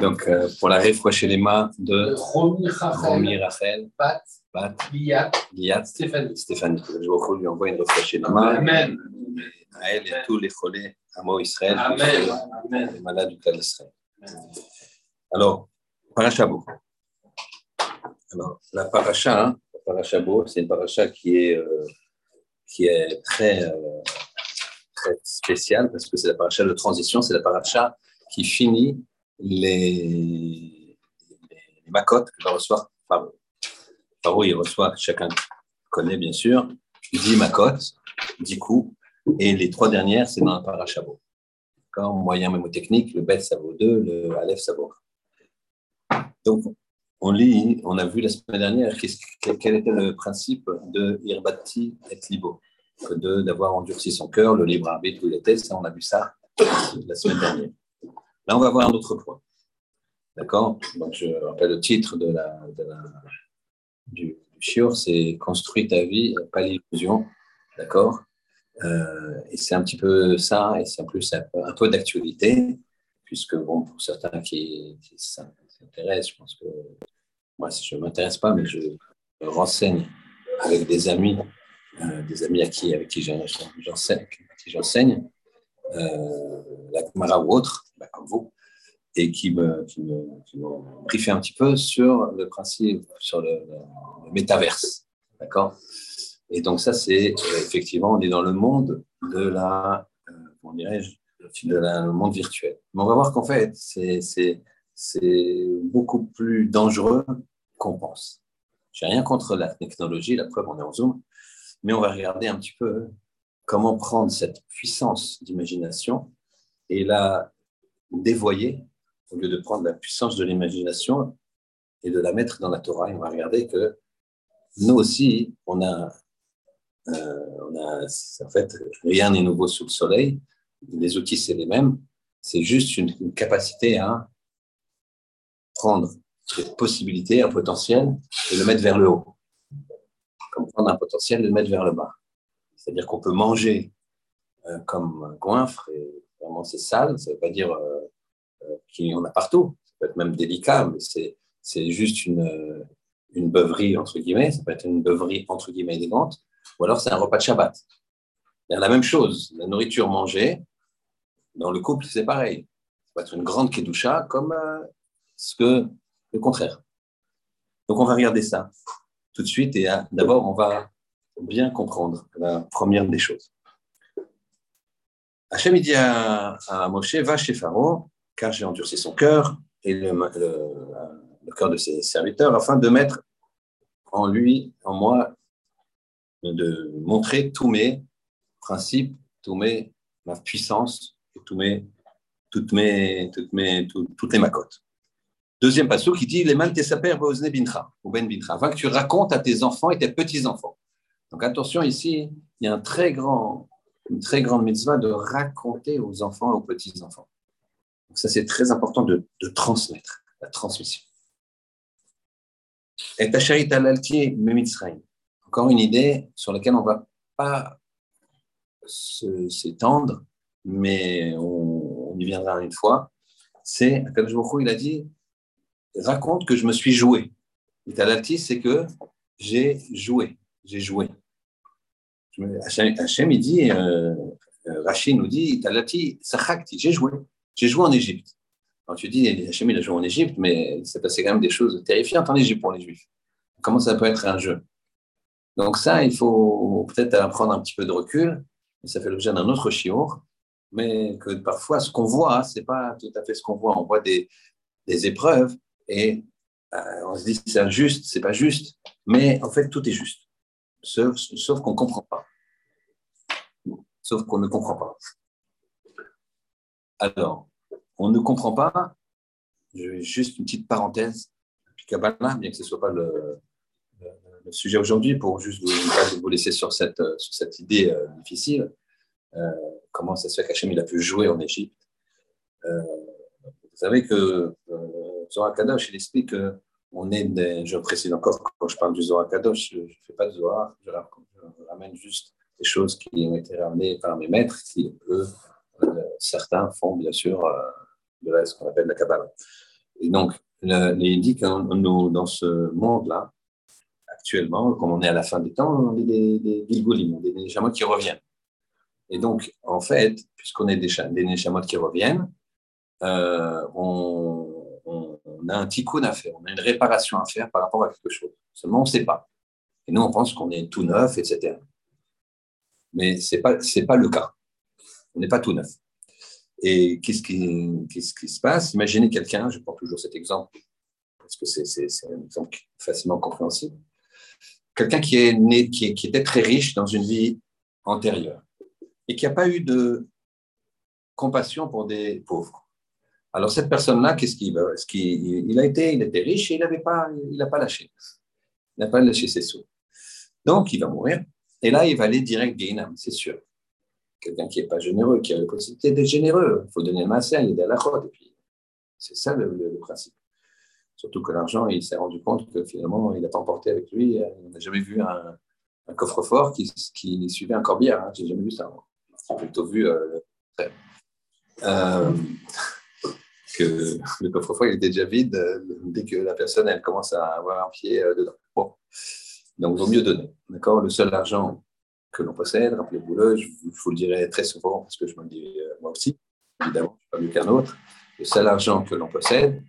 Donc, euh, pour la chez les mains de Romy Rachel, Pat, Bat, Liat, Liat, Stéphanie. Stéphanie. Je vous lui envoie une chez les mains. Amen. À elle et à tous les cholés à Mo Israël, Amen. les- Amen. les malades du clan d'Israël. Alors, Parachabo. Alors, la paracha, hein, la parachabo, c'est une paracha qui est, euh, qui est très, euh, très spéciale parce que c'est la paracha de transition, c'est la paracha qui finit les, les, macotes que va recevoir Paro. Paro, il reçoit, chacun connaît bien sûr, 10 macotes, 10 coups, et les trois dernières, c'est dans la parachabo. D'accord? Moyen mémotechnique, le bet, ça vaut 2, le aleph, ça vaut 1. Donc, on lit, on a vu la semaine dernière quel était le principe de Irbati et Libo, d'avoir endurci son cœur, le libre arbitre où il était, ça on a vu ça la semaine dernière. Là, on va voir un autre point. D'accord? Donc, je rappelle le titre de la, du, shiur, c'est Construis ta vie, pas l'illusion. D'accord? Euh, Et c'est un petit peu ça, et c'est en plus un peu, d'actualité, puisque, bon, pour certains qui, s'intéressent, je pense que moi, je ne m'intéresse pas, mais je renseigne avec des amis, euh, des amis avec qui j'enseigne, euh, la Gemara ou autre, comme vous, et qui me, qui me, qui m'ont briefé un petit peu sur le principe, sur le, le- métaverse. D'accord? Et donc, ça, c'est euh, effectivement, on est dans le monde de la, euh, comment dirais-je, le monde virtuel. Mais on va voir qu'en fait, c'est beaucoup plus dangereux qu'on pense. J'ai rien contre la technologie, la preuve, on est en Zoom, mais on va regarder un petit peu comment prendre cette puissance d'imagination et la dévoyer au lieu de prendre la puissance de l'imagination et de la mettre dans la Torah. Et on va regarder que nous aussi, on a, euh, on a en fait, rien n'est nouveau sous le soleil. Les outils, c'est les mêmes. C'est juste une, une capacité à prendre cette possibilité, un potentiel, et le mettre vers le haut. Comme prendre un potentiel et le mettre vers le bas. C'est-à-dire qu'on peut manger euh, comme un goinfre, et vraiment c'est sale, ça ne veut pas dire euh, euh, qu'il y en a partout, ça peut être même délicat, mais c'est, juste une, euh, une beuverie, entre guillemets, ça peut être une beuverie, entre guillemets, élégante, ou alors c'est un repas de Shabbat. Il y a la même chose, la nourriture mangée, dans le couple, c'est pareil. Ça peut être une grande kedusha comme ce que le contraire. Donc, on va regarder ça tout de suite et d'abord, on va bien comprendre la première des choses. Hachem dit à, à Moshe, va chez Pharaon, car j'ai endurci son cœur et le, cœur de ses serviteurs, afin de mettre en lui, en moi, de montrer tous mes principes, tous mes, ma puissance, et tous mes, toutes, mes, toutes, mes, tout- toutes les macotes. Deuxième passage qui dit Les man tesaper beozne bintra, ou ben bintra, afin que tu racontes à tes enfants et tes petits-enfants. Donc attention, ici, il y a un très grand, une très grande mitzvah de raconter aux enfants aux petits-enfants. Donc ça, c'est très important de, transmettre, la transmission. Et Tacharit Memitzraïm. Encore une idée sur laquelle on ne va pas s'étendre, mais on, y viendra une fois. C'est, Akadosh il a dit raconte que je me suis joué. Et Talalti, c'est que j'ai joué. J'ai joué. Hachem, il dit, euh, euh, Rachid nous dit, Talalti, Sachakti, j'ai joué. J'ai joué en Égypte. Alors tu dis, Hachem, il a joué en Égypte, mais il s'est passé quand même des choses terrifiantes en Égypte pour les Juifs. Comment ça peut être un jeu? Donc ça, il faut peut-être prendre un petit peu de recul. Ça fait l'objet d'un autre chiour, mais que parfois, ce qu'on voit, c'est pas tout à fait ce qu'on voit. On voit des, des épreuves et euh, on se dit c'est injuste, c'est pas juste, mais en fait tout est juste, sauf, qu'on comprend pas, sauf qu'on ne comprend pas. Alors, on ne comprend pas. Juste une petite parenthèse, bien que ce soit pas le, sujet aujourd'hui, pour juste vous, laisser sur cette, idée euh, difficile. Euh, comment ça se fait qu'Hachem il a pu jouer en Égypte Euh, Vous savez que Zohar Kadosh, il explique qu'on est des, je précise encore, quand je parle du Zohar Kadosh, je ne fais pas de Zohar, je, je, ramène juste des choses qui ont été ramenées par mes maîtres, qui eux, euh, certains font bien sûr euh, ce qu'on appelle la Kabbalah. Et donc, il dit dans ce monde-là, actuellement, comme on est à la fin des temps, on est des, des des Neshamot qui reviennent. Et donc, en fait, puisqu'on est des, des qui reviennent, euh, on, on, a un tikkun à faire, on a une réparation à faire par rapport à quelque chose. Seulement, on ne sait pas. Et nous, on pense qu'on est tout neuf, etc. Mais ce n'est pas, pas le cas. On n'est pas tout neuf. Et qu'est-ce qui, qui se passe? Imaginez quelqu'un, je prends toujours cet exemple, parce que c'est, un exemple facilement compréhensible. Quelqu'un qui, qui était très riche dans une vie antérieure et qui n'a pas eu de compassion pour des pauvres. Alors cette personne-là, qu'est-ce qu'il il, a été, il était riche et il n'avait pas, il n'a pas lâché. Il n'a pas lâché ses sous. Donc il va mourir. Et là, il va aller direct Gainam, c'est sûr. Quelqu'un qui n'est pas généreux, qui a la possibilité d'être généreux. Il faut donner le massin, il est à la chôte. Et puis, c'est ça le, principe. Surtout que l'argent, il s'est rendu compte que finalement, il n'a pas emporté avec lui. On n'a jamais vu un, coffre-fort qui, qui, suivait un corbière. Hein. J'ai jamais vu ça. J'ai plutôt vu. Euh, euh, que le coffre-fort il était déjà vide euh, dès que la personne elle commence à avoir un pied euh, dedans. Bon. Donc, il vaut mieux donner. D'accord? Le seul argent que l'on possède, rappelez-vous-le, je vous le dirai très souvent parce que je me le dis euh, moi aussi, évidemment, pas mieux qu'un autre. Le seul argent que l'on possède,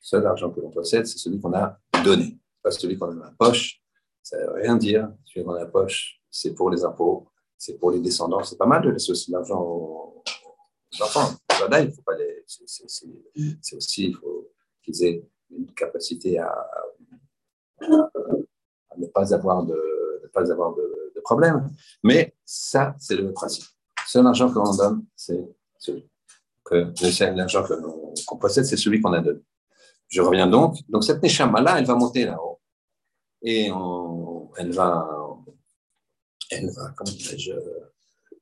seul argent que l'on possède, c'est celui qu'on a donné, pas celui qu'on a dans la poche. Ça ne veut rien dire. Celui qu'on a dans la poche, c'est pour les impôts, c'est pour les descendants. C'est pas mal de laisser aussi l'argent aux enfants il faut pas les. C'est aussi, il faut qu'ils aient une capacité à, ne pas avoir de, pas avoir de, de problème. Mais ça, c'est le principe. C'est l'argent que l'on donne, c'est celui que l'argent qu'on possède, c'est celui qu'on a donné. Je reviens donc. Donc cette neshama-là, elle va monter là-haut. Et elle va, elle va, comment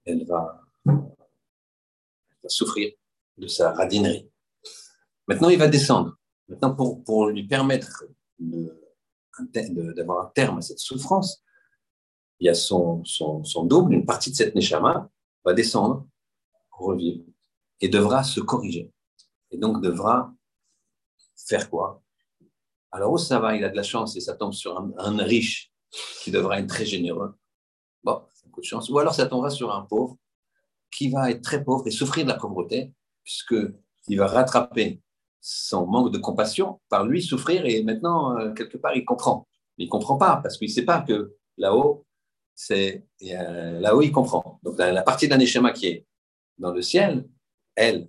elle va, elle va souffrir de sa radinerie. Maintenant, il va descendre. Maintenant, pour, lui permettre d'avoir un terme à cette souffrance, il y a son, double, une partie de cette neshama va descendre, revivre, et devra se corriger. Et donc devra faire quoi? Alors, où ça va, il a de la chance et ça tombe sur un, un riche qui devra être très généreux. Bon, c'est un coup de chance. Ou alors ça tombera sur un pauvre qui va être très pauvre et souffrir de la pauvreté puisqu'il va rattraper son manque de compassion par lui souffrir et maintenant, euh, quelque part, il comprend. il ne comprend pas parce qu'il ne sait pas que là-haut, c'est là-haut, il comprend. Donc, la, partie d'un schéma qui est dans le ciel, elle,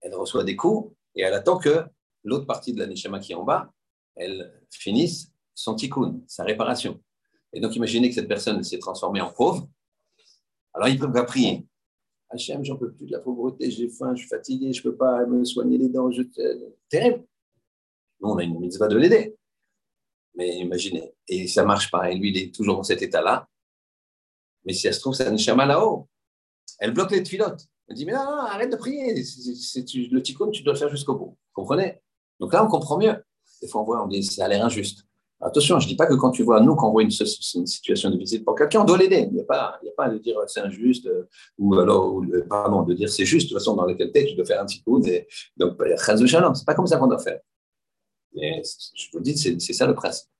elle reçoit des coups et elle attend que l'autre partie de l'anéchama qui est en bas, elle finisse son tikkun, sa réparation. Et donc, imaginez que cette personne s'est transformée en pauvre. Alors, il va prier. Hachem, j'en peux plus de la pauvreté, j'ai faim, je suis fatigué, je ne peux pas me soigner les dents. Je... Terrible. Nous, on a une mitzvah de l'aider. Mais imaginez, et ça marche pas. Et lui, il est toujours dans cet état-là. Mais si elle se trouve, c'est un neshama là-haut. Elle bloque les filotes. Elle dit, mais non, arrête de prier. C'est, le tikkun, tu dois le faire jusqu'au bout. Vous comprenez? Donc là, on comprend mieux. Des fois, on voit, on dit, ça a l'air injuste. Attention, je ne dis pas que quand tu vois, nous, quand on voit une, situation difficile pour quelqu'un, on doit l'aider. Il n'y a, pas, il de dire c'est injuste, euh, ou alors, pardon, de dire c'est juste, de toute façon, dans laquelle tu dois faire un petit coup. Et, donc, ce n'est pas comme ça qu'on doit faire. Mais je vous dis, c'est ça le principe.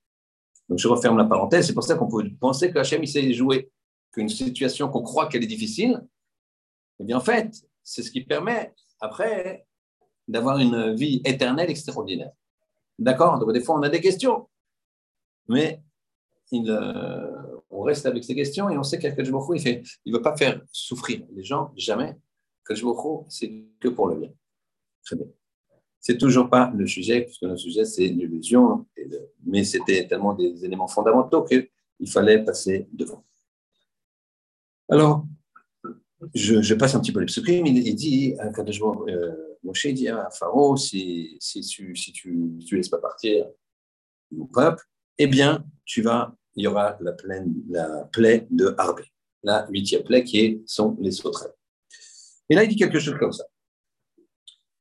Donc, je referme la parenthèse. C'est pour ça qu'on peut penser que il sait jouer, qu'une situation qu'on croit qu'elle est difficile, eh bien, en fait, c'est ce qui permet, après, d'avoir une vie éternelle extraordinaire. D'accord? Donc, des fois, on a des questions mais euh, on reste avec ces questions et on sait qu'Akadosh il ne veut pas faire souffrir les gens, jamais. Akadosh c'est que pour le bien. Très bien. C'est toujours pas le sujet, puisque le sujet, c'est l'illusion, mais c'était tellement des éléments fondamentaux qu'il fallait passer devant. Alors, je, passe un petit peu les psukim, il, dit, euh, Moshe dit à Pharaon, si, tu, si tu ne laisses pas partir mon peuple, eh bien, tu vas, il y aura la, la plaie de Harbé, la huitième plaie qui est, sont les sauterelles. Et là, il dit quelque chose comme ça.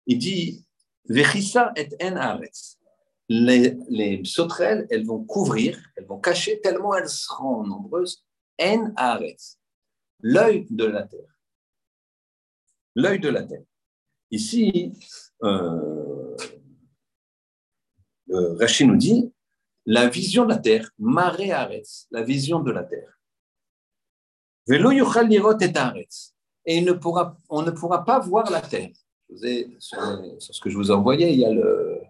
Il dit Vechissa et en Les, les sauterelles, elles vont couvrir, elles vont cacher tellement elles seront nombreuses. En aretz, l'œil de la terre. L'œil de la terre. Ici, euh, Rachid nous dit la vision de la terre, marée arrête, la vision de la terre. Velo yuchal lirot et Et il ne pourra, on ne pourra pas voir la terre. Sur, ce que je vous ai envoyé, il y a le,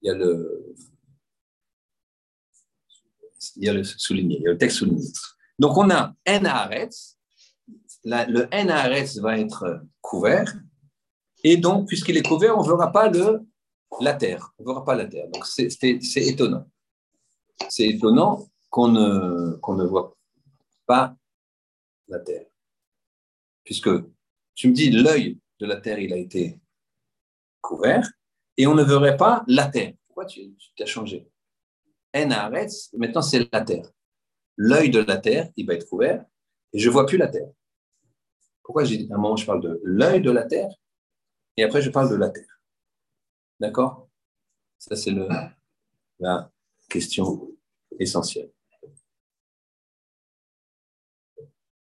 il y a le, il y a le il y a le texte souligné. Donc on a n arrête, le n arrête va être couvert, et donc puisqu'il est couvert, on ne verra pas le, la terre, on ne verra pas la terre. Donc c'est étonnant. C'est étonnant qu'on ne, qu'on ne voit pas la terre. Puisque tu me dis, l'œil de la terre, il a été couvert, et on ne verrait pas la terre. Pourquoi tu, tu as changé? Arrête, maintenant c'est la terre. L'œil de la terre, il va être couvert, et je ne vois plus la terre. Pourquoi j'ai à un moment je parle de l'œil de la terre, et après je parle de la terre. D'accord? Ça, c'est la question essentielle.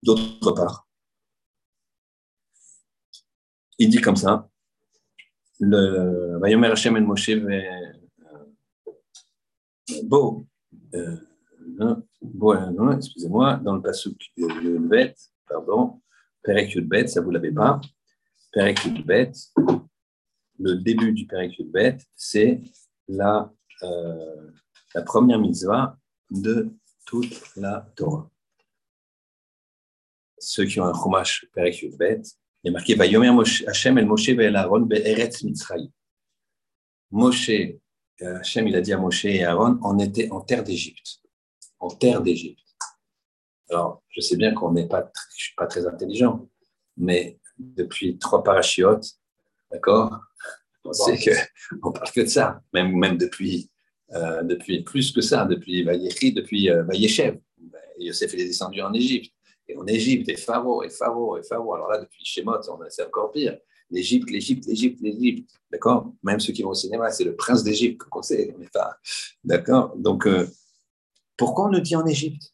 D'autre part, il dit comme ça, le Vayomer Hashem el Moshe euh, Bon, euh, bon excusez-moi, dans le passage de Bet, pardon, Perek Bet, ça vous l'avez pas. Perek Bet, le début du Perek Bet, c'est la, euh, la première mitzvah de toute la Torah ceux qui ont un chumash Perek Yudbet, il est marqué Vayomer Hashem el Moshe ve'el Aaron be'eretz Mitzrayim. Moshe, euh, Hashem, il a dit à Moshe et Aaron, on était en terre d'Égypte. En terre d'Égypte. Alors, je sais bien qu'on n'est pas, je ne suis pas très intelligent, mais depuis trois parachiotes, d'accord, on sait qu'on parle que de ça, même, même depuis, euh, depuis plus que ça, depuis Vayechi, depuis euh. Yosef est descendu en Égypte en Égypte, et Pharaon, et Pharaon, et Pharaon. Alors là, depuis Shemot, c'est encore pire. L'Égypte, l'Égypte, l'Égypte, l'Égypte. D'accord? Même ceux qui vont au cinéma, c'est le prince d'Égypte qu'on sait. pas. D'accord? Donc, euh, pourquoi on nous dit en Égypte?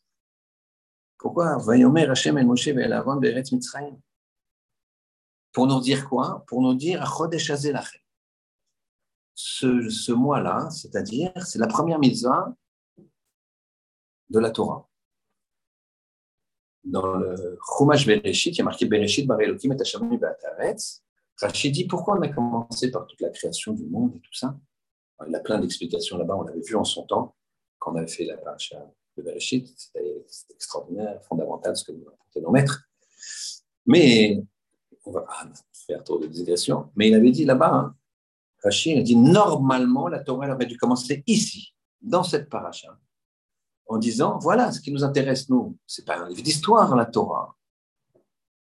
Pourquoi? Vayomer el Moshe el Aaron be'eretz Mitzrayim? Pour nous dire quoi? Pour nous dire Chodesh ce, ce mois-là, c'est-à-dire, c'est la première mitzvah de la Torah dans le Chumash Bereshit, il y a marqué Bereshit Bar Elohim et Hashem Be'ataretz. Rachid dit pourquoi on a commencé par toute la création du monde et tout ça? il a plein d'explications là-bas, on l'avait vu en son temps, quand on avait fait la paracha de Bereshit. C'était extraordinaire, fondamental ce que nous apportez nos maîtres. Mais, on va pas faire trop de digression, mais il avait dit là-bas, hein, Rachid a dit normalement la Torah aurait dû commencer ici, dans cette paracha en disant voilà, ce qui nous intéresse, nous, ce n'est pas un livre d'histoire, la Torah.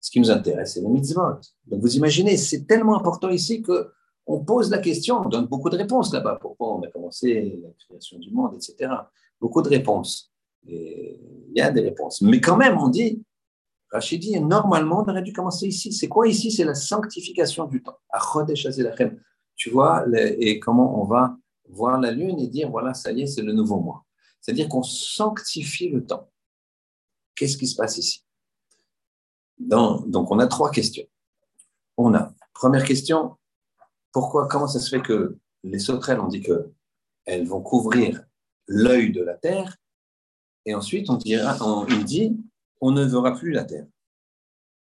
Ce qui nous intéresse, c'est les mitzvot. Donc vous imaginez, c'est tellement important ici que on pose la question, on donne beaucoup de réponses là-bas. Pourquoi on a commencé la création du monde, etc. Beaucoup de réponses. Et il y a des réponses. Mais quand même, on dit, Rachid dit, normalement, on aurait dû commencer ici. C'est quoi ici? C'est la sanctification du temps. Tu vois, et comment on va voir la lune et dire, voilà, ça y est, c'est le nouveau mois. C'est-à-dire qu'on sanctifie le temps. Qu'est-ce qui se passe ici? Donc, on a trois questions. On a, première question, pourquoi, comment ça se fait que les sauterelles, on dit qu'elles vont couvrir l'œil de la terre, et ensuite on, dira, on, dit, on ne verra plus la terre.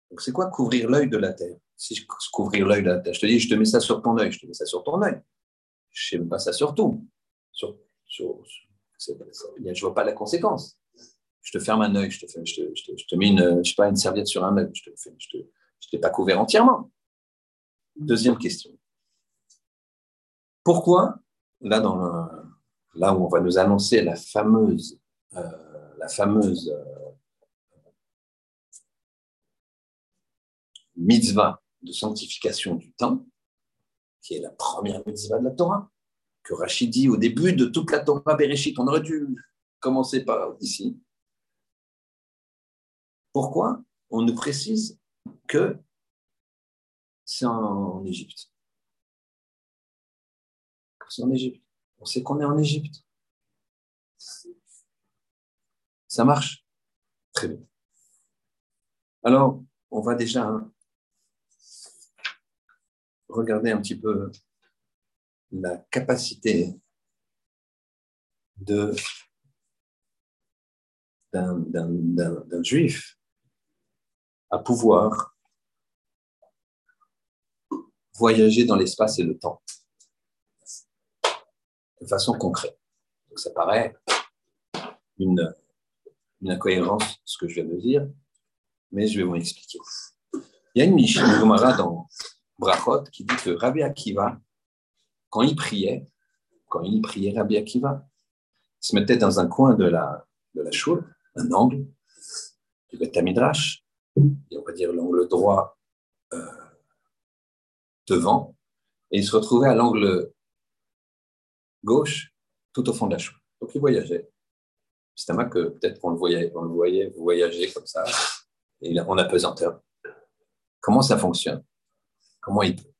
Donc, c'est quoi couvrir l'œil de la terre? Si je couvrir l'œil terre, je te dis, je te mets ça sur ton œil, je te mets ça sur ton œil. Je ne sais pas ça sur tout. je ne vois pas la conséquence. Je te ferme un œil, je te, je te, je te, mets une, je pas, une serviette sur un œil, je ne je t'ai pas couvert entièrement. Deuxième question. Pourquoi, là, dans là où on va nous annoncer la fameuse, euh, la fameuse euh, mitzvah de sanctification du temps, qui est la première mitzvah de la Torah, que Rachid dit au début de toute la Torah Bereshit. On aurait dû commencer par ici. Pourquoi On nous précise que c'est en Égypte? C'est en Égypte. On sait qu'on est en Égypte. Ça marche? Très bien. Alors, on va déjà regarder un petit peu la capacité d'un juif à pouvoir voyager dans l'espace et le temps de façon concrète. Donc ça paraît une, une incohérence, ce que je viens de dire, mais je vais vous expliquer. Il y a une Mishnah dans Brachot qui dit que Rabbi Akiva, quand il priait, quand il priait Rabbi Akiva, il se mettait dans un coin de la, de la un angle, du Beth Midrash, on va dire l'angle droit euh, devant, et il se retrouvait à l'angle gauche tout au fond de la choule. Donc il voyageait. C'est un que peut-être qu'on le voyait, on le voyait voyager comme ça, et on apesanteur. Comment ça fonctionne? Comment il peut?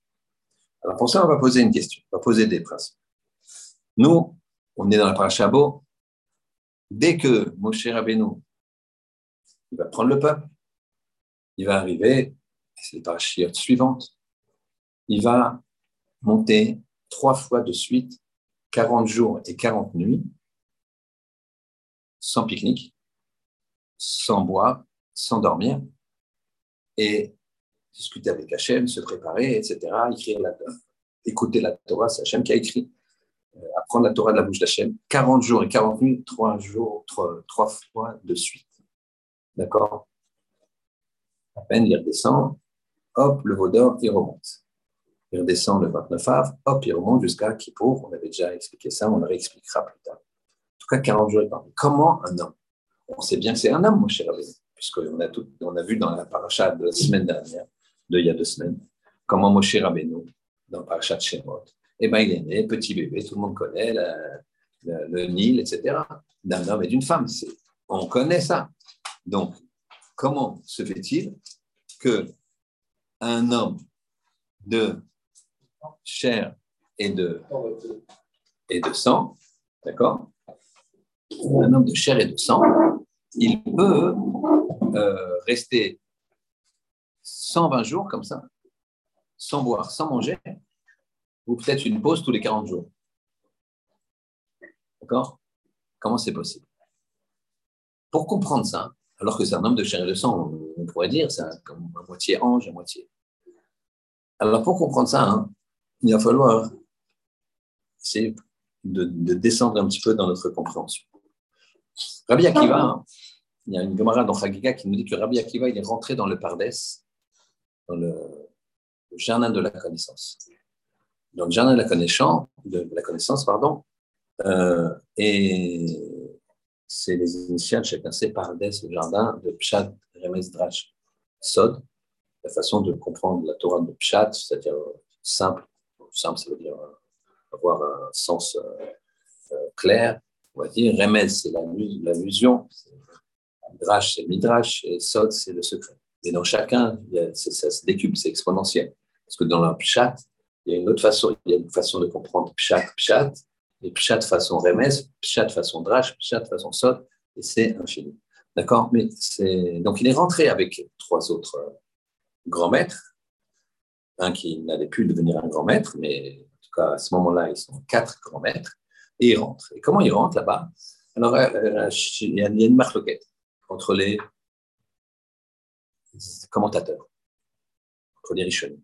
Alors pour ça, on va poser une question, on va poser des principes. Nous, on est dans la parachabot. Dès que Moshe Rabbeinu il va prendre le peuple, il va arriver, c'est la parachute suivante, il va monter trois fois de suite 40 jours et 40 nuits sans pique-nique, sans boire, sans dormir, et discuter avec Hachem, se préparer, etc., écrire la, écouter la Torah, c'est Hachem qui a écrit, euh, apprendre la Torah de la bouche d'Hachem, 40 jours et 40 nuits, 3 jours, 3, fois de suite. D'accord? À peine il redescend, hop, le vaudor, il remonte. Il redescend le 29 av, hop, il remonte jusqu'à Kippour. On avait déjà expliqué ça, on le réexpliquera plus tard. En tout cas, 40 jours et 40 Comment un homme? On sait bien que c'est un homme, mon cher puisqu'on a, a vu dans la paracha de la semaine dernière de il y a deux semaines, comment Moshe Rabbeinu, dans Parashat Shemot, eh ben, il est né, petit bébé, tout le monde connaît le Nil, etc., d'un homme et d'une femme. On connaît ça. Donc, comment se fait-il que un homme de chair et de, et de sang, d'accord? Un homme de chair et de sang, il peut euh, rester 120 jours comme ça, sans boire, sans manger, ou peut-être une pause tous les 40 jours. D'accord? Comment c'est possible? Pour comprendre ça, alors que c'est un homme de chair et de sang, on pourrait dire, c'est comme à moitié ange, à moitié. Alors pour comprendre ça, hein, il va falloir essayer de, descendre un petit peu dans notre compréhension. Rabbi Akiva, hein, il y a une Gemara dans Chagiga qui nous dit que Rabbi Akiva, il est rentré dans le Pardès dans le, jardin de la connaissance. Dans le jardin de la connaissance, pardon, euh, et c'est les initiales, chacun sait, Pardes, le jardin de Pshat, Remes, Drash, Sod, la façon de comprendre la Torah de Pshat, c'est-à-dire simple, simple, ça veut dire avoir un sens euh, euh, clair, on va dire, Remes, c'est l'allusion, Drash, c'est Midrash, et Sod, c'est le secret. Et dans chacun, ça se décuple, c'est exponentiel. Parce que dans le pshat, il y a une autre façon, il y a une façon de comprendre pshat, pshat, et pshat façon remes, pshat façon drash, pshat façon sot, et c'est infini. D'accord? Mais c'est donc il est rentré avec trois autres euh, grands maîtres, un qui n'allait plus devenir un grand maître, mais en tout cas à ce moment-là, ils sont quatre grands maîtres, et il rentre. Et comment il rentre là-bas? Alors, euh, euh, il y a une marque entre les commentateurs,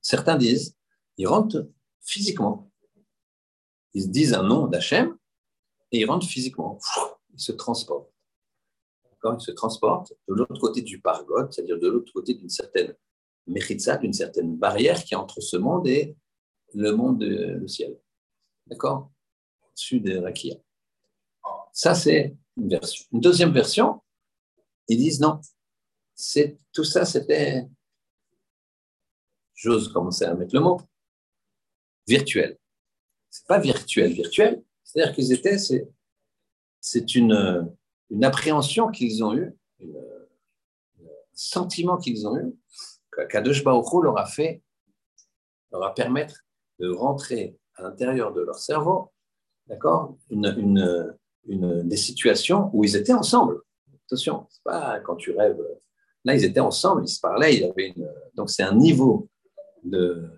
Certains disent, ils rentrent physiquement. Ils disent un nom d'Hachem et ils rentrent physiquement. Ils se transportent. Quand ils se transportent de l'autre côté du pargot, c'est-à-dire de l'autre côté d'une certaine méritza, d'une certaine barrière qui est entre ce monde et le monde du ciel. D'accord? Au-dessus de Rakia. Ça, c'est une version. Une deuxième version, ils disent non, c'est tout ça, c'était, j'ose commencer à mettre le mot, virtuel. C'est pas virtuel, virtuel. C'est-à-dire qu'ils étaient, c'est, une, une appréhension qu'ils ont eue, un sentiment qu'ils ont eu, qu'Adosh Baruch leur a fait, leur a permettre de rentrer à l'intérieur de leur cerveau, d'accord, une, une, une, des situations où ils étaient ensemble. Attention, c'est pas quand tu rêves Là, ils étaient ensemble, ils se parlaient. une... Donc, c'est un niveau de,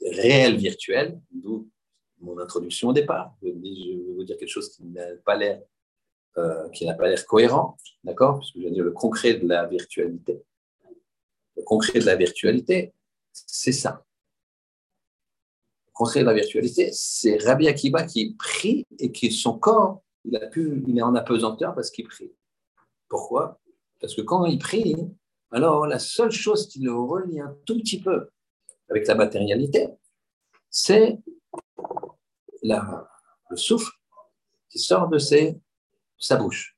réel virtuel, d'où mon introduction au départ. Je vais vous dire quelque chose qui n'a pas l'air euh, qui n'a pas l'air cohérent, d'accord? Parce que je veux dire le concret de la virtualité. Le concret de la virtualité, c'est ça. Le concret de la virtualité, c'est Rabbi Akiba qui prie et qui son corps, il est en apesanteur parce qu'il prie. Pourquoi? Parce que quand il prie, alors la seule chose qui le relie un tout petit peu avec la matérialité, c'est le souffle qui sort de sa bouche.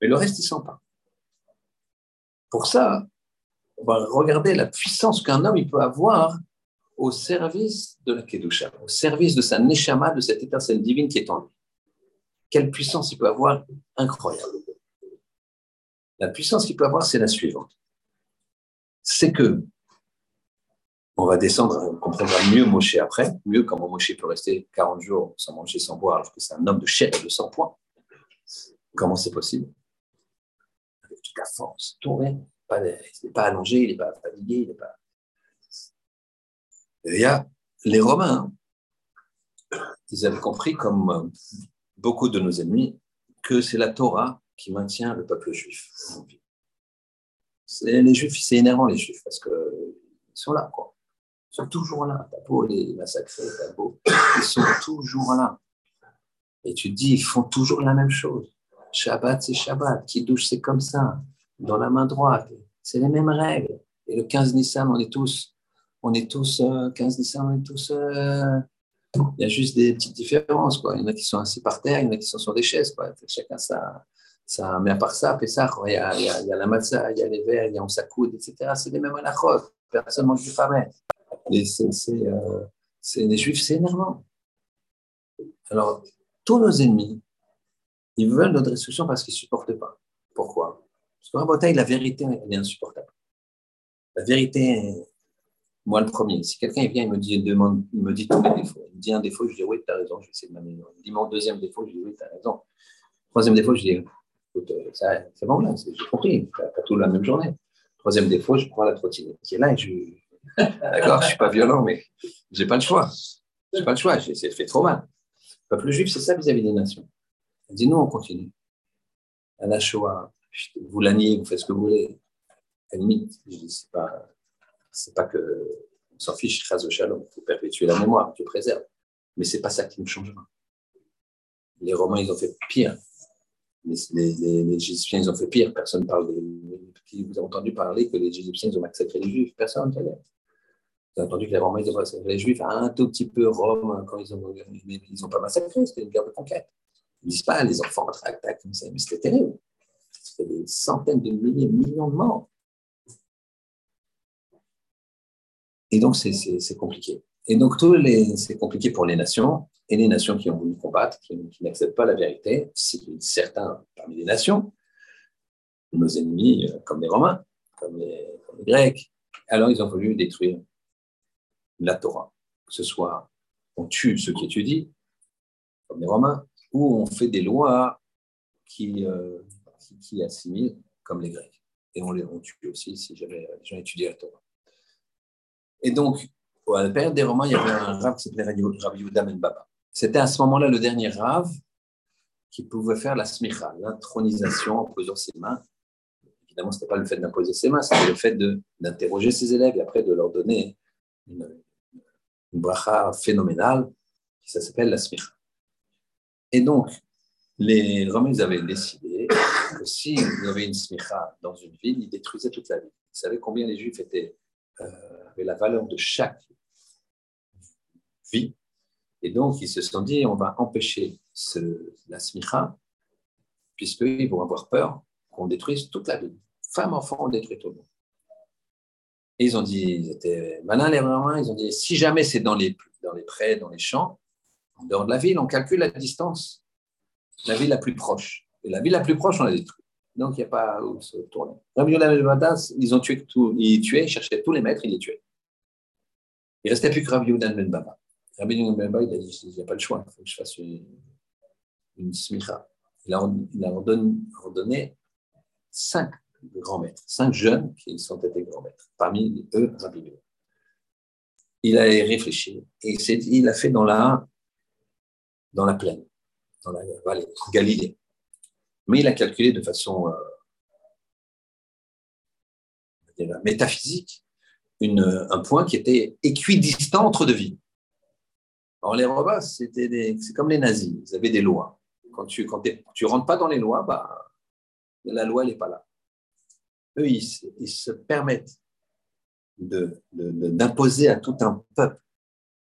Mais le reste, il ne sent pas. Pour ça, on va regarder la puissance qu'un homme peut avoir au service de la Kedusha, au service de sa Neshama, de cette étincelle divine qui est en lui. Quelle puissance il peut avoir Incroyable. La puissance qu'il peut avoir, c'est la suivante. C'est que on va descendre, on comprendra mieux Moshe après, mieux comment Moshe peut rester 40 jours sans manger, sans boire, alors que c'est un homme de chair de sang points. Comment c'est possible? Avec toute la force, tourné, il n'est pas allongé, il n'est pas fatigué, il n'est pas. il y a les Romains, ils avaient compris, comme beaucoup de nos ennemis, que c'est la Torah qui maintient le peuple juif. Les Juifs, c'est énervant les Juifs, parce qu'ils sont là, quoi sont toujours là. T'as beau les massacrer, t'as beau. Ils sont toujours là. Et tu te dis, ils font toujours la même chose. Shabbat, c'est Shabbat. Qui douche, c'est comme ça. Dans la main droite. C'est les mêmes règles. Et le 15 Nissan, on est tous, on est tous, 15 euh, Nissan, on est tous. Euh, il y a juste des petites différences. Quoi. Il y en a qui sont assis par terre, il y en a qui sont sur des chaises. Quoi. Chacun ça. ça. Mais à part ça, il y a, il y a, il y a la matzah, il y a les verres, il y a on s'accoude, etc. C'est les mêmes anachot. Personne mange du famet. Euh, c'est, les juifs, c'est énervant. Alors, tous nos ennemis, ils veulent notre destruction parce qu'ils ne supportent pas. Pourquoi? Parce qu'en la vérité, elle est insupportable. La vérité, moi le premier, si quelqu'un vient, il me dit, demande, il me dit tous mes défauts. Il me dit un défaut, je dis oui, tu as raison, je vais essayer de m'améliorer. Il dit mon deuxième défaut, je dis oui, tu as raison. Troisième défaut, je dis écoute, euh, c'est bon là, j'ai compris, tu pas tout la même journée. Troisième défaut, je prends la trottinette qui est là et je, D'accord Je ne suis pas violent, mais je n'ai pas le choix. Je n'ai pas le choix, c'est fait trop mal. Le peuple juif, c'est ça vis-à-vis des nations. Il dit, nous, on continue. À la Shoah, vous la niez, vous faites ce que vous voulez. À la limite, je dis, c'est pas, c'est pas que on s'en fiche, de shalom, il faut perpétuer la mémoire, tu préserves. Mais c'est pas ça qui nous changera. Les Romains, ils ont fait pire. Les, les, Égyptiens, ils ont fait pire. Personne ne parle de. Qui vous a entendu parler que les Égyptiens, ils ont massacré les Juifs Personne, ne vous avez entendu que les Romains, ils ont massacré les Juifs un tout petit peu. Rome, quand ils ont. Ils n'ont pas massacré, c'était une guerre de conquête. Ils ne disent pas les enfants attaquent comme ça, mais c'était terrible. C'était des centaines de milliers, millions de morts. Et donc, c'est compliqué. Et donc, c'est compliqué pour les nations, et les nations qui ont voulu combattre, qui, n'acceptent pas la vérité, certains parmi les nations, nos ennemis, euh, comme les Romains, comme les Grecs, alors ils ont voulu détruire la Torah. Que ce soit on tue ceux qui étudient, comme les Romains, ou on fait des lois qui, euh, qui, assimilent, comme les Grecs. Et on les on tue aussi si jamais les gens étudiaient la Torah. Et donc, à la période des Romains, il y avait un rave qui s'appelait Rabbi Yehuda Ben Baba. C'était à ce moment-là le dernier rave qui pouvait faire la smicha, l'intronisation en posant ses mains. Évidemment, ce n'était pas le fait d'imposer ses mains, c'était le fait d'interroger ses élèves et après de leur donner une, bracha phénoménale, qui s'appelle la smicha. Et donc, les Romains avaient décidé que s'il y avait une smicha dans une ville, ils détruisaient toute la ville. Ils savaient combien les Juifs étaient, euh, avaient la valeur de chaque vie. Et donc, ils se sont dit, on va empêcher ce, la smicha, puisqu'ils vont avoir peur qu'on détruise toute la ville. Femmes, enfants, on détruit tout le monde ils ont dit, ils étaient malins les Romains, ils ont dit, si jamais c'est dans les, dans les prés, dans les champs, en dehors de la ville, on calcule la distance, la ville la plus proche. Et la ville la plus proche, on la détruit. Donc, il n'y a pas où se tourner. ils ont tué tout, ils tuaient, cherchaient tous les maîtres, ils les tuaient. Il ne restait plus que Rabbi Yehuda Ben Baba. Rabbi Yehuda Ben Baba, il a dit, il n'y a pas le choix, il faut que je fasse une, smicha. Il a, il ordonné, cinq grands maîtres, cinq jeunes qui sont été grands maîtres. Parmi eux, Rabbi Il a réfléchi et il a fait dans la, dans la plaine, dans la vallée, Galilée. Mais il a calculé de façon euh, métaphysique un point qui était équidistant entre deux villes. Alors les Romains, c'était c'est comme les nazis, ils avaient des lois. Quand tu quand tu rentres pas dans les lois, bah, la loi n'est pas là. Eux, ils, se permettent d'imposer de, à tout un peuple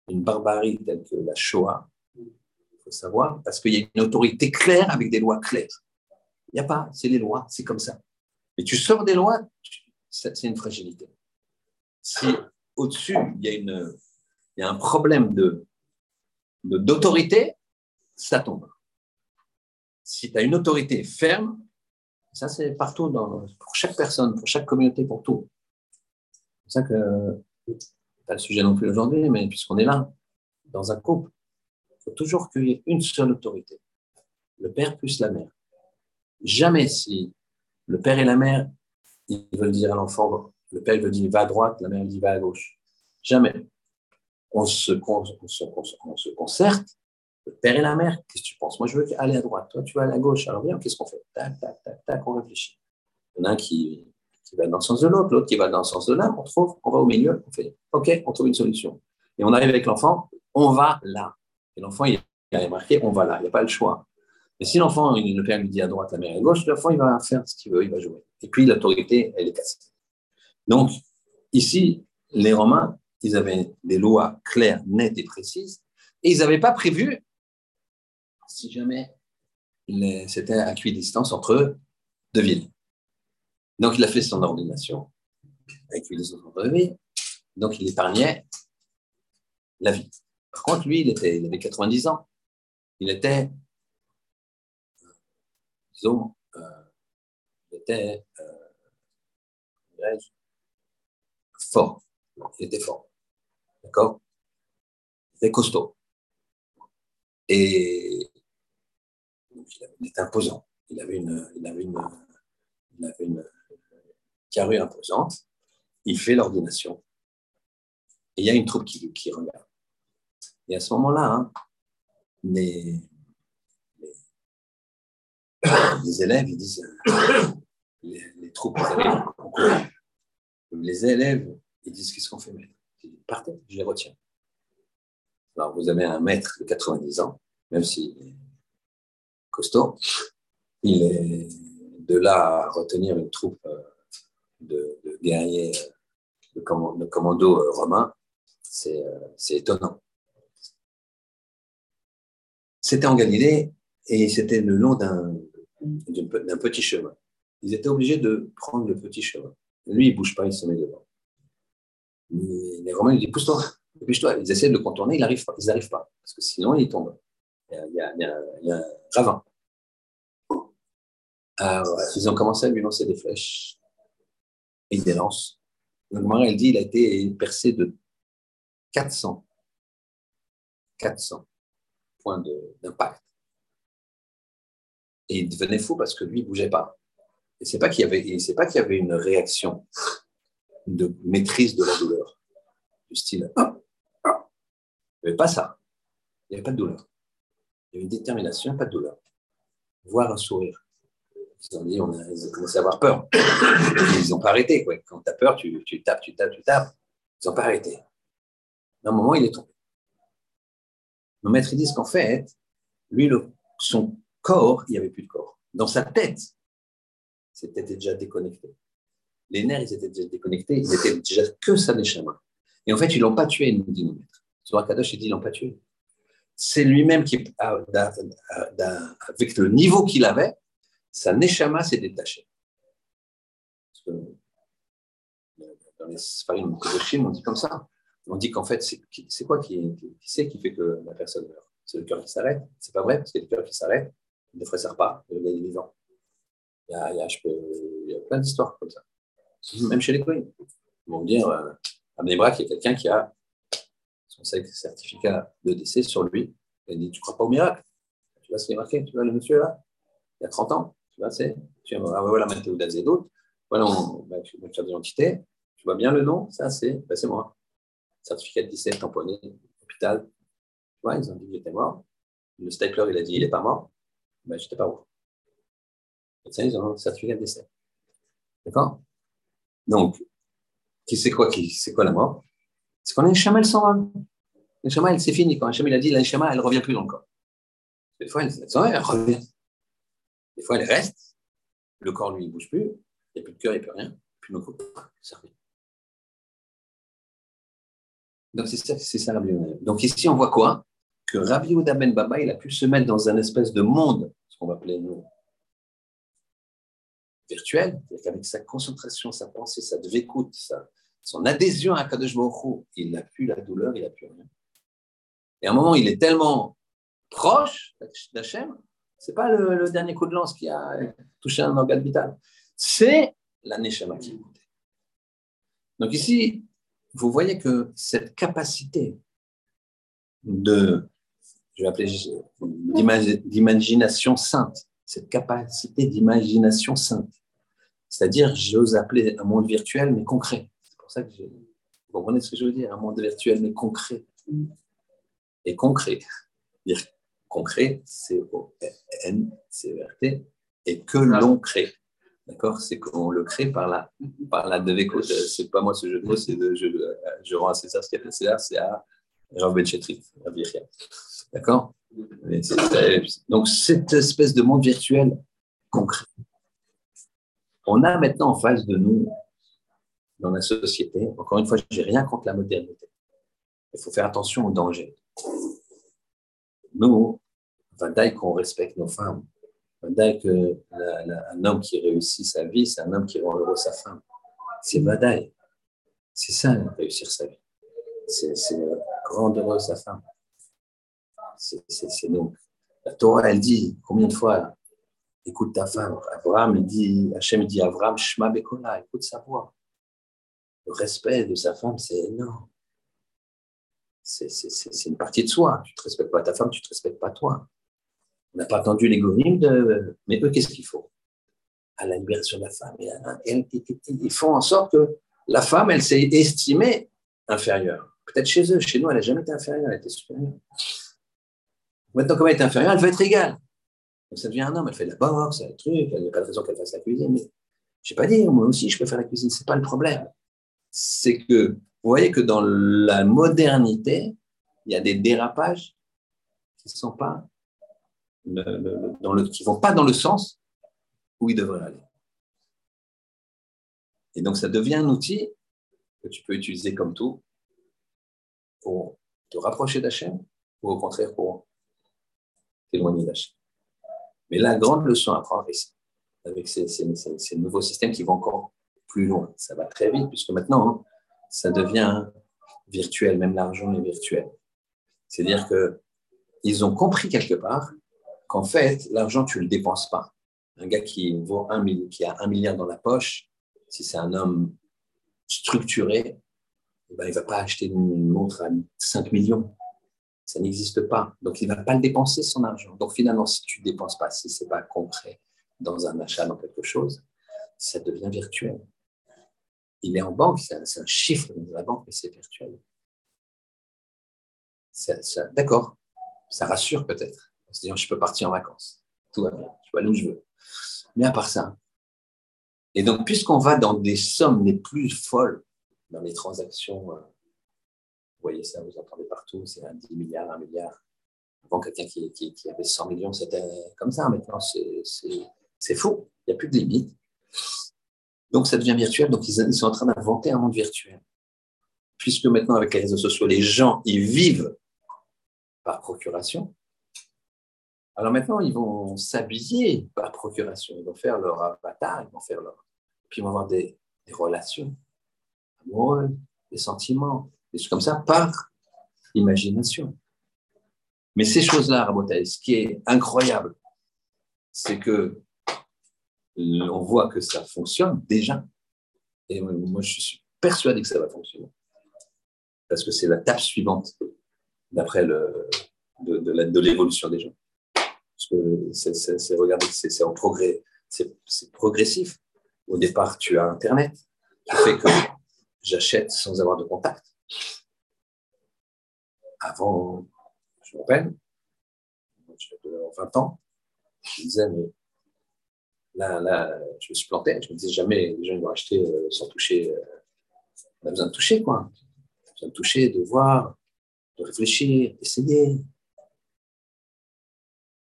une barbarie telle que la Shoah, il faut savoir, parce qu'il y a une autorité claire avec des lois claires. Il n'y a pas, c'est les lois, c'est comme ça. Mais tu sors des lois, c'est une fragilité. Si au-dessus, il y, a y a un problème de, d'autorité, ça tombe. Si tu as une autorité ferme, ça c'est partout, dans, pour chaque personne, pour chaque communauté, pour tout. C'est ça que, pas le sujet non plus aujourd'hui, mais puisqu'on est là, dans un couple, il faut toujours qu'il y ait une seule autorité, le père plus la mère. Jamais si le père et la mère, ils veulent dire à l'enfant, le père veut dire va à droite, la mère dit va à gauche. Jamais on se, on se, concerte, le père et la mère, qu'est-ce que tu penses? Moi, je veux aller à droite, toi, tu vas aller à gauche. Alors bien, qu'est-ce qu'on fait? Tac, tac, tac, tac, on réfléchit. Il y en a un qui, qui va dans le sens de l'autre, l'autre qui va dans le sens de l'un, on trouve, on va au milieu, on fait, OK, on trouve une solution. Et on arrive avec l'enfant, on va là. Et l'enfant, il a marqué, on va là, il n'y a pas le choix. Et si l'enfant, le père lui dit à droite, la mère à gauche, l'enfant, il va faire ce qu'il veut, il va jouer. Et puis, l'autorité, elle est cassée. Donc, ici, les Romains, ils avaient des lois claires, nettes et précises, et ils n'avaient pas prévu, si jamais c'était à distance entre deux villes. Donc il a fait son ordination à équidistance entre deux villes, donc il épargnait la vie. Par contre, lui, il, était, il avait 90 ans. Il était, disons, euh, il était euh, fort. Il était fort. D'accord? Il était costaud. Et il était imposant. Il avait une, il avait une, il avait une carrure imposante. Il fait l'ordination. Et il y a une troupe qui, qui regarde. Et à ce moment-là, hein, les, les, élèves, ils disent, les, les troupes, les élèves, ils disent, qu'est-ce qu'on fait, maître? Partez, je les retiens. Alors, vous avez un maître de 90 ans, même s'il est costaud, il est de là à retenir une troupe euh, de, guerriers, de, commandos euh, romains, euh, c'est étonnant. C'était en Galilée et c'était le long d'un petit chemin. Ils étaient obligés de prendre le petit chemin. Lui, il ne bouge pas, il se met devant les Romains ils disent pousse-toi, dépêche-toi. Ils essaient de le contourner, ils n'arrivent pas, parce que sinon ils tombent. Il y a, il y a, il un ravin. Alors, ils ont commencé à lui lancer des flèches et des lances. Donc, elle dit il a été percé de 400, 400 points d'impact. Et il devenait fou parce que lui, il bougeait pas. Et c'est pas qu'il y avait, c'est pas qu'il y avait une réaction de maîtrise de la douleur. Du style, ah, ah. Il n'y avait pas ça. Il n'y avait pas de douleur. Il y avait une détermination, pas de douleur. Voir un sourire. Ils ont dit, on a, commencé à avoir peur. Ils n'ont pas arrêté. Quoi. Quand tu as peur, tu, tu, tapes, tu tapes, tu tapes. Ils n'ont pas arrêté. À un moment, il est tombé. Nos maîtres disent qu'en fait, lui, le, son corps, il n'y avait plus de corps. Dans sa tête, c'était déjà déconnecté les nerfs, ils étaient déjà déconnectés, ils étaient déjà que ça des chamans. Et en fait, ils ne l'ont pas tué, nous dit maîtres. Sur Kadosh, il dit, ils ne l'ont pas tué. C'est lui-même qui, avec le niveau qu'il avait, sa neshama s'est détachée. Dans les Sfarim Kodoshim, on dit comme ça. On dit qu'en fait, c'est quoi qui, qui, qui fait que la personne meurt? C'est le cœur qui s'arrête C'est pas vrai, parce que le cœur qui s'arrête, ne ferait pas, gars est vivant. Il y a, il y a, je peux, il y a plein d'histoires comme ça même chez les Kohen. Ils vont dire, euh, à Mnebrak, il y a quelqu'un qui a son certificat de décès sur lui. Il dit, tu ne crois pas au miracle? Tu vois ce qui est marqué? Tu vois le monsieur là? Il y a 30 ans Tu vois, c'est, tu vois, voilà Mathéo d'autres. voilà, on, bah, tu carte d'identité. Tu vois bien le nom? Ça, c'est bah, moi. Certificat de décès tamponné, hôpital. Tu vois, ils ont dit que j'étais mort. Le stapler, il a dit il n'est pas mort. Ben, j'étais pas mort. Les ils ont un certificat décès. D'accord? Donc, qui c'est quoi, qui, c'est quoi la mort? C'est qu'on a une chama, elle s'en va. Une chama, elle, c'est fini. Quand un chama, il a dit, la chama, elle ne revient plus dans le corps. Des fois, elle, revient. Des fois, elle reste. Le corps, lui, ne bouge plus. Il n'y a plus de cœur, il n'y a plus rien. Puis le coup, ça revient. Donc, c'est ça, c'est ça Rabbi Donc, ici, on voit quoi? Que Rabbi Ben Baba, il a pu se mettre dans un espèce de monde, ce qu'on va appeler nous, virtuel, avec sa concentration, sa pensée, sa écoute, sa, son adhésion à Kadosh Baruch il n'a plus la douleur, il n'a plus rien. Et à un moment, il est tellement proche d'Hachem, ce n'est pas le, dernier coup de lance qui a touché un organe vital, c'est la Neshama qui est Donc ici, vous voyez que cette capacité de, je vais appeler d'imagination sainte, cette capacité d'imagination sainte. C'est-à-dire, j'ose appeler un monde virtuel, mais concret. C'est pour ça que vous comprenez ce que je veux dire, un monde virtuel, mais concret. Et concret. Dire concret, c'est N, c'est ERT, et que l'on crée. D'accord? C'est qu'on le crée par la, par la Ce C'est pas moi ce jeu de mots, c'est je, je rends à César ce qu'il a fait c'est à Rav Ben D'accord? Donc, cette espèce de monde virtuel concret, on a maintenant en face de nous, dans la société, encore une fois, je n'ai rien contre la modernité. Il faut faire attention aux dangers. Nous, Vadaï qu'on respecte nos femmes. Vadaï qu'un homme qui réussit sa vie, c'est un homme qui rend heureux sa femme. C'est Vadaï. C'est ça, réussir sa vie. C'est rendre heureux sa femme. C'est donc. La Torah, elle dit combien de fois écoute ta femme. Abraham, il dit, Hachem dit Abraham, Shema Bekola, écoute sa voix. Le respect de sa femme, c'est énorme. C'est une partie de soi. Tu ne te respectes pas ta femme, tu ne te respectes pas toi. On n'a pas attendu les de. Mais eux, qu'est-ce qu'il faut À la libération de la femme. ils font en sorte que la femme, elle s'est estimée inférieure. Peut-être chez eux, chez nous, elle n'a jamais été inférieure, elle était supérieure. Maintenant, comme elle est inférieure, elle va être égale. Donc ça devient un homme, elle fait de la boxe, elle truc, elle n'a pas de raison qu'elle fasse la cuisine. Mais je n'ai pas dit, moi aussi, je peux faire la cuisine, ce n'est pas le problème. C'est que vous voyez que dans la modernité, il y a des dérapages qui ne sont pas dans le, qui vont pas dans le sens où ils devraient aller. Et donc ça devient un outil que tu peux utiliser comme tout pour te rapprocher d'Hachem ou au contraire pour témoigner d'Hachem. Mais la grande leçon à prendre ici, avec ces, nouveaux systèmes qui vont encore plus loin, ça va très vite, puisque maintenant, hein, ça devient virtuel, même l'argent est virtuel. C'est-à-dire qu'ils ont compris quelque part qu'en fait, l'argent, tu ne le dépenses pas. Un gars qui, vaut un, qui a un milliard dans la poche, si c'est un homme structuré, eh ben, il ne va pas acheter une montre à 5 millions. Ça n'existe pas. Donc, il ne va pas le dépenser, son argent. Donc, finalement, si tu ne dépenses pas, si ce n'est pas concret dans un achat, dans quelque chose, ça devient virtuel. Il est en banque, c'est un, chiffre dans la banque, mais c'est virtuel. D'accord, ça rassure peut-être. En se disant, je peux partir en vacances. Tout va bien, je peux aller où je veux. Mais à part ça, et donc, puisqu'on va dans des sommes les plus folles dans les transactions euh, voyez ça, vous entendez partout, c'est un 10 milliards, 1 milliard. Avant, quelqu'un qui, avait 100 millions, c'était comme ça. Maintenant, c'est faux. Il n'y a plus de limite. Donc, ça devient virtuel. Donc, ils, sont en train d'inventer un monde virtuel. Puisque maintenant, avec les réseaux sociaux, les gens, ils vivent par procuration. Alors maintenant, ils vont s'habiller par procuration. Ils vont faire leur avatar, ils vont faire leur. Puis ils vont avoir des relations amoureuses, des sentiments, des comme ça, par imagination. Mais ces choses-là, ce qui est incroyable, c'est que on voit que ça fonctionne déjà. Et moi, je suis persuadé que ça va fonctionner. Parce que c'est la tape suivante, d'après le, de, l'évolution des gens. Parce que c'est, regardez, c'est, en progrès, c'est, progressif. Au départ, tu as Internet, qui fait que j'achète sans avoir de contact. Avant, je me rappelle, j'avais 20 ans, je me disais, mais là, là, je me suis planté, je me disais jamais les gens vont acheter euh, sans toucher. Euh, on a besoin de toucher, quoi. On a besoin de toucher, de voir, de réfléchir, d'essayer.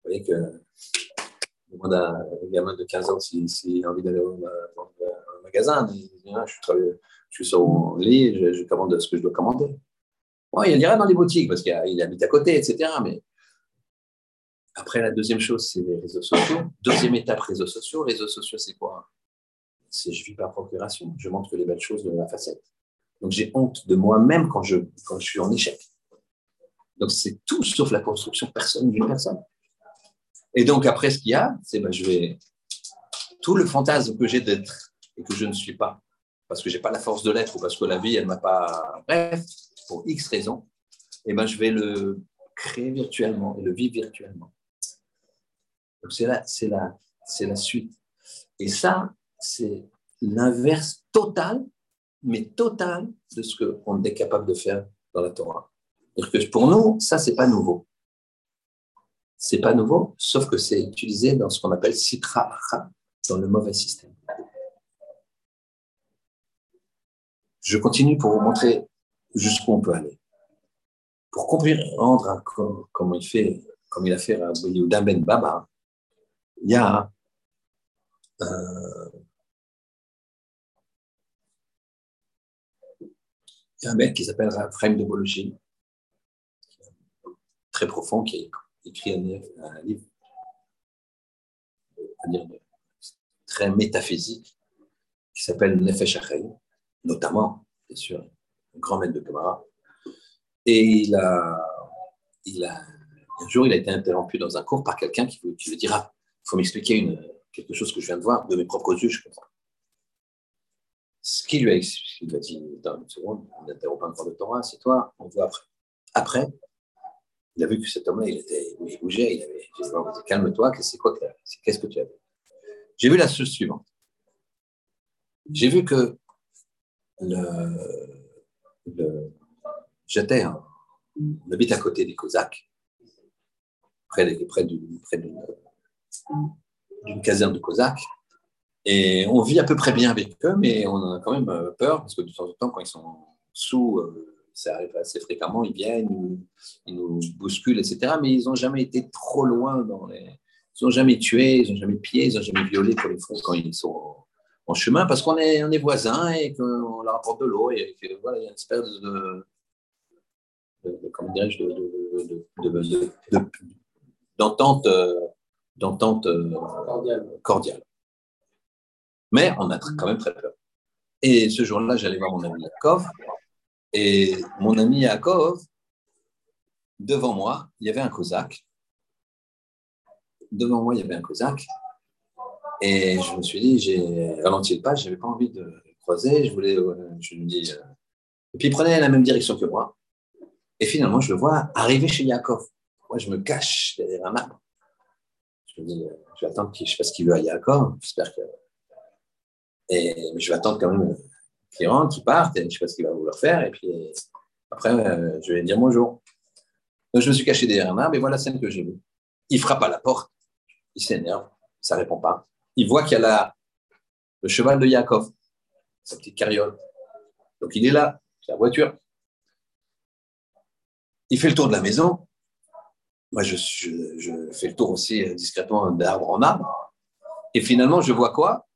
Vous voyez que je demande à un gamin de 15 ans s'il a envie d'aller au magasin. Il dit, ah, je, suis, je, suis, sur mon lit, je, je, commande ce que je dois commander. Bon, il ira dans les boutiques parce qu'il habite à côté, etc. Mais après, la deuxième chose, c'est les réseaux sociaux. Deuxième étape, réseaux sociaux. Réseaux sociaux, c'est quoi? C'est je vis par procuration. Je montre que les belles choses de ma facette. Donc, j'ai honte de moi-même quand je, quand je suis en échec. Donc, c'est tout sauf la construction personne d'une personne. Et donc, après, ce qu'il y a, c'est ben, je vais. Tout le fantasme que j'ai d'être et que je ne suis pas, parce que je n'ai pas la force de l'être ou parce que la vie, elle m'a pas. Bref, pour X raisons, et ben, je vais le créer virtuellement et le vivre virtuellement. Donc, c'est la, c'est la, c'est la suite. Et ça, c'est l'inverse total, mais total de ce qu'on est capable de faire dans la Torah. Que pour nous, ça, c'est pas nouveau. C'est pas nouveau, sauf que c'est utilisé dans ce qu'on appelle sitra dans le mauvais système. Je continue pour vous montrer jusqu'où on peut aller. Pour comprendre comment il fait, il a fait à Yehuda Ben Baba, il y a euh, il y a un mec qui s'appelle Frame de Bologine, très profond, qui a écrit un, livre très métaphysique qui s'appelle Nefesh notamment, bien sûr, un grand maître de Gemara. Et il a, il a, un jour, il a été interrompu dans un cours par quelqu'un qui, qui lui dira il faut m'expliquer une, quelque chose que je viens de voir, de mes propres yeux, je comprends. Ce qu'il lui a, il a dit dans une seconde, on n'interrompt pas encore le Torah, c'est toi, on voit après. Après, il a vu que cet homme-là, il, était, il bougeait, il avait dit calme-toi, c'est quoi Qu'est-ce que tu as vu? J'ai vu la chose suivante. J'ai vu que le, j'étais, on habite à côté des Cosaques, près, près, du, près d'une, caserne de Cosaques, et on vit à peu près bien avec eux, mais on a quand même euh, peur, parce que de temps en temps, quand ils sont sous, euh, ça arrive assez fréquemment, ils viennent, ils nous, bousculent, etc. Mais ils n'ont jamais été trop loin dans les. Ils n'ont jamais tué, ils n'ont jamais pillé, ils n'ont jamais violé pour les fous quand ils sont en chemin, parce qu'on est, on est voisins et qu'on leur apporte de l'eau, et que, voilà, il y a une espèce de. comment dirais-je d'entente d'entente cordiale. cordiale. Mais on a quand même très peur. Et ce jour-là, j'allais voir mon ami Yakov, et mon ami Yaakov, devant moi, il y avait un cosaque. Devant moi, il y avait un cosaque. Et je me suis dit, j'ai ralenti le pas, je n'avais pas envie de croiser. Je voulais, euh, je me dis. Euh, et puis il prenait la même direction que moi. Et finalement, je le vois arriver chez Yaakov. Moi, je me cache derrière un arbre. Je me dis, euh, je vais attendre, je ne sais pas ce qu'il veut à Yaakov. J'espère que. Et, mais je vais attendre quand même qui rentre, qui parte, et je ne sais pas ce qu'il va vouloir faire. Et puis après, je vais dire bonjour. Donc, je me suis caché derrière un arbre et voilà la scène que j'ai vue. Il frappe à la porte, il s'énerve, ça ne répond pas. Il voit qu'il y a la, le cheval de Yaakov, sa petite carriole. Donc il est là, la voiture. Il fait le tour de la maison. Moi, je, fais le tour aussi euh, discrètement d'arbre en arbre. Et finalement, je vois quoi?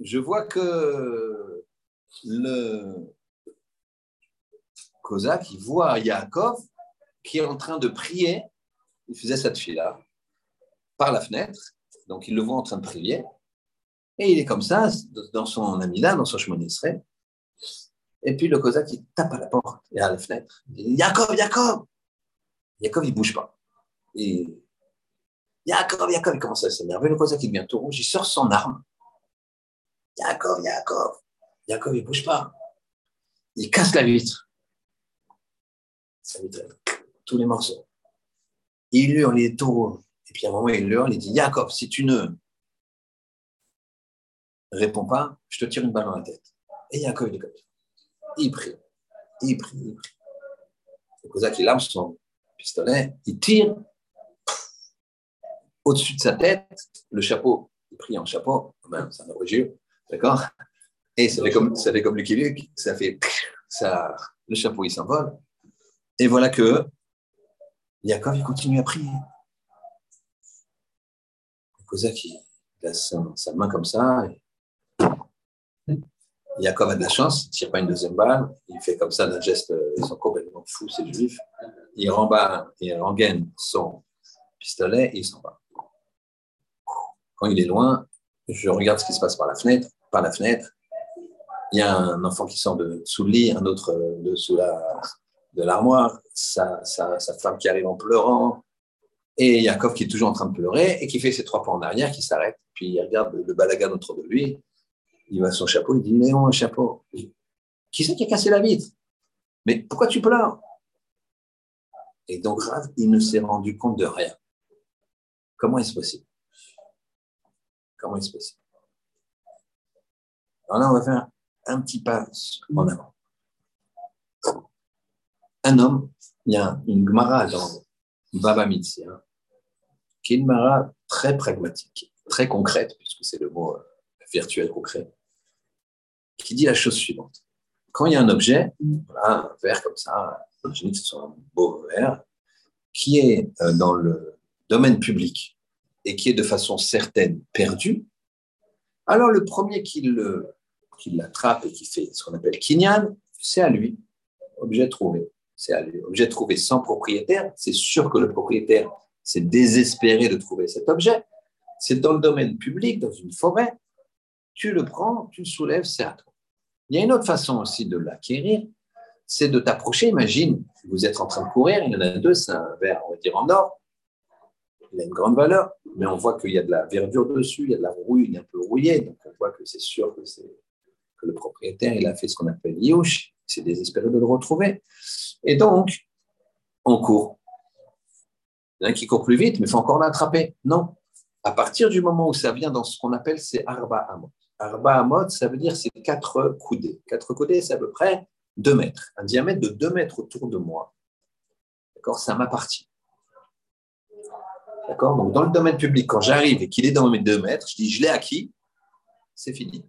Je vois que le Kozak, il voit Yaakov qui est en train de prier. Il faisait cette fille-là par la fenêtre. Donc, il le voit en train de prier. Et il est comme ça, dans son amida, dans son chemin d'Israël. Et puis le Kozak, il tape à la porte et à la fenêtre. Il dit Yaakov, Yaakov Yaakov, il ne bouge pas. Yaakov, Yaakov, il commence à s'énerver. Le Kozak, il devient tout rouge. Il sort son arme. Yaakov, Yaakov Jacob, il ne bouge pas. Il casse la vitre, tous les morceaux. Il hurle, il est tout Et puis à un moment, il hurle, il dit Jacob, si tu ne répond pas, je te tire une balle dans la tête. Et Yaakov, il est comme ça. Il prie, il prie, il prie. Pour ça qu'il lance son pistolet, il tire au-dessus de sa tête, le chapeau, il prie en chapeau, même, c'est un origine, d'accord? Et ça fait comme, ça fait comme Lucky Luke, ça fait, ça, le chapeau, il s'envole. Et voilà que Yaakov, il continue à prier. Kozak, il a sa, main comme ça. Et... Yaakov a de la chance, il ne tire pas une deuxième balle, il fait comme ça d'un geste, ils sont complètement fous, ces juifs. Il rembat, il rengaine son pistolet et il s'en va. Quand il est loin, je regarde ce qui se passe par la fenêtre. Par la fenêtre, il y a un enfant qui sort de sous le lit, un autre de sous la de l'armoire, sa, femme qui arrive en pleurant, et Yaakov qui est toujours en train de pleurer et qui fait ses trois pas en arrière, qui s'arrête, puis il regarde le, balagan autour de lui, il va son chapeau, il dit Léon, un chapeau. Qui c'est qui a cassé la vitre? Mais pourquoi tu pleures? Et donc Rav, il ne s'est rendu compte de rien. Comment est-ce possible? Comment est-ce possible? Alors là, on va faire un petit pas en avant. Un homme, il y a une Gemara dans Baba Mitzia, qui est une Gemara très pragmatique, très concrète, puisque c'est le mot euh, virtuel concret, qui dit la chose suivante. Quand il y a un objet, un verre comme ça, imaginez que ce soit un beau verre, qui est euh, dans le domaine public et qui est de façon certaine perdu, alors le premier qui l'attrape et qui fait ce qu'on appelle kinyan, c'est à lui, objet trouvé. C'est. Objet trouvé sans propriétaire, c'est sûr que le propriétaire s'est désespéré de trouver cet objet. C'est dans le domaine public, dans une forêt, tu le prends, tu le soulèves, c'est à toi. Il y a une autre façon aussi de l'acquérir, c'est de t'approcher. Imagine, vous êtes en train de courir, il y en a deux, c'est un verre, on va dire en or, il a une grande valeur, mais on voit qu'il y a de la verdure dessus, il y a de la rouille, il est un peu rouillé, donc on voit que c'est sûr que, que le propriétaire il a fait ce qu'on appelle youch, il s'est désespéré de le retrouver. Et donc, on court. Il y en a qui court plus vite, mais il faut encore l'attraper. Non. À partir du moment où ça vient dans ce qu'on appelle ces arba amot. Arba amot, ça veut dire c'est quatre coudées. Quatre coudées, c'est à peu près deux mètres. Un diamètre de deux mètres autour de moi. D'accord? Ça m'appartient. D'accord? Donc, dans le domaine public, quand j'arrive et qu'il est dans mes deux mètres, je dis je l'ai acquis, c'est fini.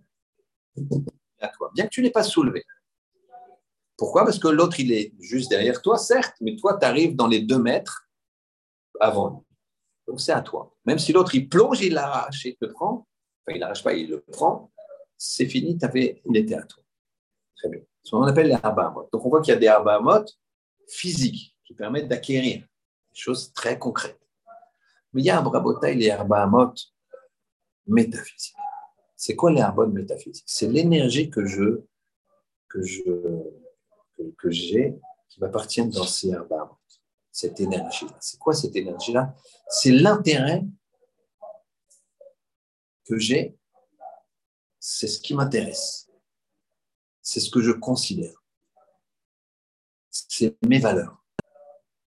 À toi. Bien que tu n'aies pas soulevé. Pourquoi? Parce que l'autre, il est juste derrière toi, certes, mais toi, tu arrives dans les deux mètres avant lui. Donc, c'est à toi. Même si l'autre, il plonge, il l'arrache et te prend, enfin, il l'arrache pas, il le prend, c'est fini, avais, il était à toi. Très bien. Ce qu'on appelle les mot. Donc, on voit qu'il y a des mot physiques qui permettent d'acquérir des choses très concrètes. Mais il y a un brabotail, les mot métaphysiques. C'est quoi les arbot métaphysiques? C'est l'énergie que je, que je que, j'ai qui m'appartiennent dans ces arbres. Cette énergie-là. C'est quoi cette énergie-là? C'est l'intérêt que j'ai, c'est ce qui m'intéresse. C'est ce que je considère. C'est mes valeurs.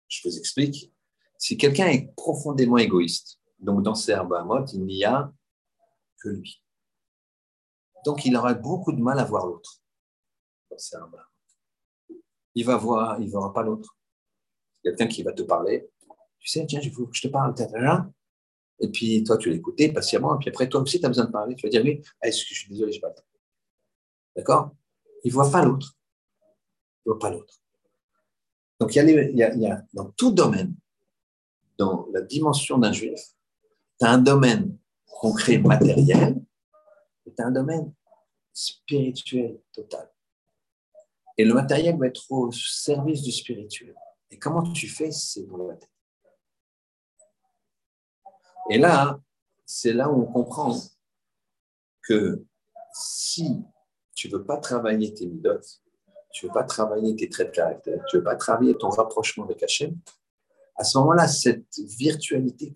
Je vous explique. Si quelqu'un est profondément égoïste, donc dans ces arbres il n'y a que lui. Donc il aura beaucoup de mal à voir l'autre dans ces arbres il va voir, il ne verra pas l'autre. Quelqu'un qui va te parler. Tu sais, tiens, il faut que je te parle, Et puis toi, tu l'écoutais patiemment. Et puis après, toi aussi, tu as besoin de parler. Tu vas dire, oui, ah, est-ce que je suis désolé, je n'ai pas le temps. D'accord? Il ne voit pas l'autre. Il ne voit pas l'autre. Donc, il y, a, il, y a, dans tout domaine, dans la dimension d'un juif, tu as un domaine concret matériel et tu as un domaine spirituel total. Et le matériel va être au service du spirituel. Et comment tu fais, c'est pour la tête. Et là, c'est là où on comprend que si tu ne veux pas travailler tes midotes, tu ne veux pas travailler tes traits de caractère, tu ne veux pas travailler ton rapprochement avec Hachem, à ce moment-là, cette virtualité,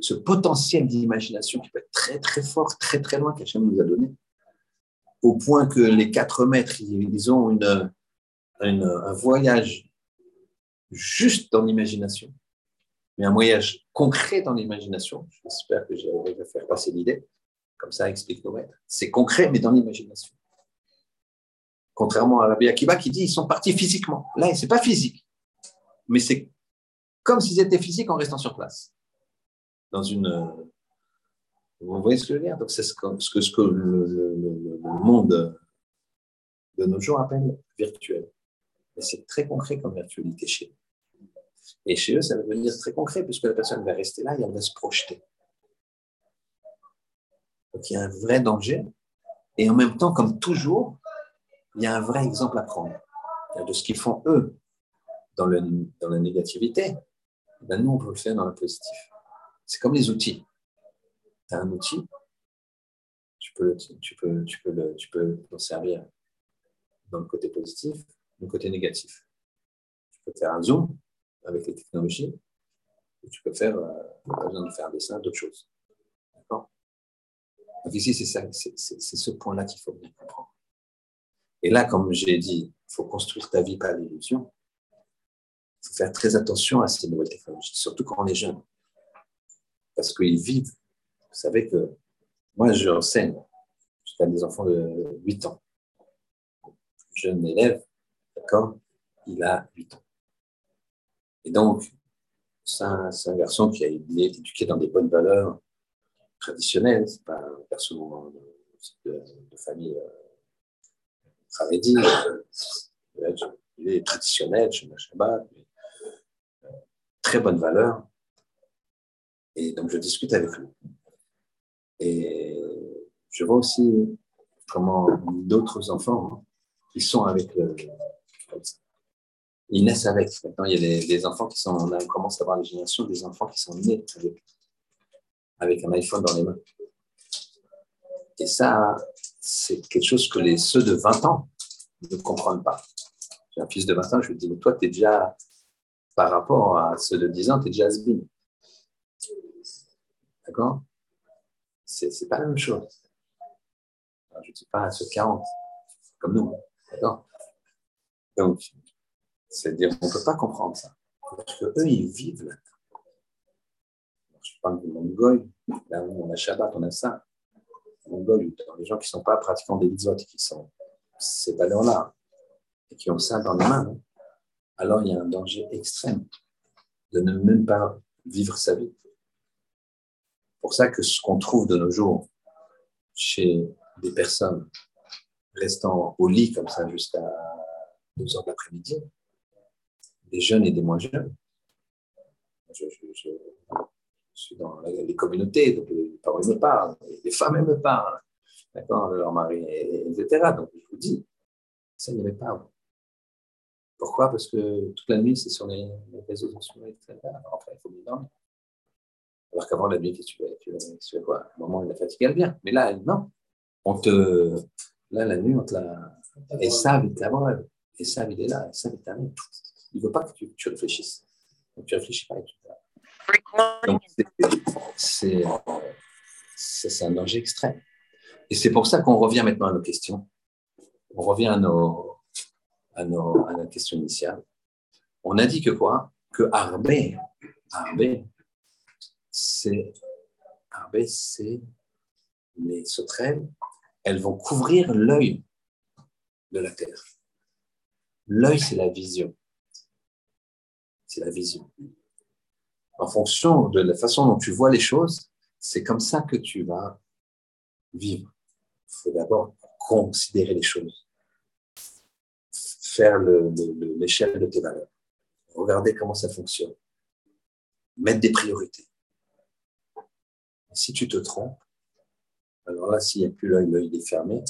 ce potentiel d'imagination qui peut être très très fort, très très loin qu'Hachem nous a donné, au point que les quatre maîtres, ils ont une, un voyage juste dans l'imagination, mais un voyage concret dans l'imagination. J'espère que j'arrive à faire passer l'idée. Comme ça explique nos maîtres. C'est concret, mais dans l'imagination. Contrairement à l'abbé Akiba qui dit ils sont partis physiquement. Là, c'est pas physique, mais c'est comme s'ils étaient physiques en restant sur place. Dans une. Vous voyez ce que je veux dire? Donc, c'est ce que, ce que, ce le, monde de nos jours appelle virtuel. Mais c'est très concret comme virtualité chez eux. Et chez eux, ça va devenir très concret puisque la personne va rester là et elle va se projeter. Donc il y a un vrai danger. Et en même temps, comme toujours, il y a un vrai exemple à prendre de ce qu'ils font eux dans, le, dans la négativité. Ben nous, on peut le faire dans le positif. C'est comme les outils. Tu as un outil, tu peux, tu peux, tu peux t'en servir dans le côté positif, le côté négatif. Tu peux faire un zoom avec les technologies, ou tu peux faire, euh, pas besoin de faire un dessin, d'autres choses. Donc ici, c'est ce point-là qu'il faut bien comprendre. Et là, comme j'ai dit, il faut construire ta vie par l'illusion. Il faut faire très attention à ces nouvelles technologies, surtout quand on est jeune. Parce qu'ils vivent. Vous savez que moi, j'enseigne des enfants de 8 ans. Jeune élève, d'accord Il a 8 ans. Et donc, c'est un, garçon qui a été éduqué dans des bonnes valeurs traditionnelles. Ce n'est pas un garçon de, famille euh, dit. Il est traditionnel, chez Shabbat, euh, très bonne valeur. Et donc, je discute avec lui. Et je vois aussi comment d'autres enfants, ils sont avec le, ils naissent avec. Maintenant, il y a des, enfants qui sont, on commence à voir les générations des enfants qui sont nés avec, avec un iPhone dans les mains. Et ça, c'est quelque chose que les, ceux de 20 ans ne comprennent pas. J'ai un fils de 20 ans, je lui dis, mais toi, tu es déjà, par rapport à ceux de 10 ans, tu es déjà has D'accord? C'est pas la même chose. Je ne dis pas à ceux de 40, comme nous. Donc, c'est-à-dire qu'on ne peut pas comprendre ça. Parce qu'eux, ils vivent là-dedans. Je parle du goy. Là où on a Shabbat, on a ça. Goy, les gens qui ne sont pas pratiquants des mitzvot, qui sont ces valeurs-là, et qui ont ça dans les mains, alors il y a un danger extrême de ne même pas vivre sa vie. C'est pour ça que ce qu'on trouve de nos jours chez des personnes restant au lit comme ça jusqu'à 2 heures de l'après-midi, des jeunes et des moins jeunes. Je, suis dans les communautés, donc les parents me parlent, les femmes me parlent, d'accord, leur mari, etc. Donc je vous dis, ça n'y avait pas. Pourquoi? Parce que toute la nuit, c'est sur les, réseaux sociaux, etc. Enfin, il faut bien dormir. Alors qu'avant, la nuit, tu fais, tu fais quoi? À un moment, la fatigue, elle vient. Mais là, non. On te. Là, la nuit, on te la. Et ça, vite avant, et ça, il est là, et ça, il terminé. Il ne veut pas que tu, réfléchisses. Donc, tu ne réfléchis pas. Donc, c'est un danger extrême. Et c'est pour ça qu'on revient maintenant à nos questions. On revient à, nos, à, nos, à notre question initiale. On a dit que quoi? Que Arbé, Arbé, c'est Arbé, c'est les sauterelles, elles vont couvrir l'œil de la terre. L'œil, c'est la vision c'est la vision. En fonction de la façon dont tu vois les choses, c'est comme ça que tu vas vivre. Il faut d'abord considérer les choses, faire l'échelle de tes valeurs, regarder comment ça fonctionne, mettre des priorités. si tu te trompes, alors là, s'il n'y a plus l'œil, l'œil est fermé.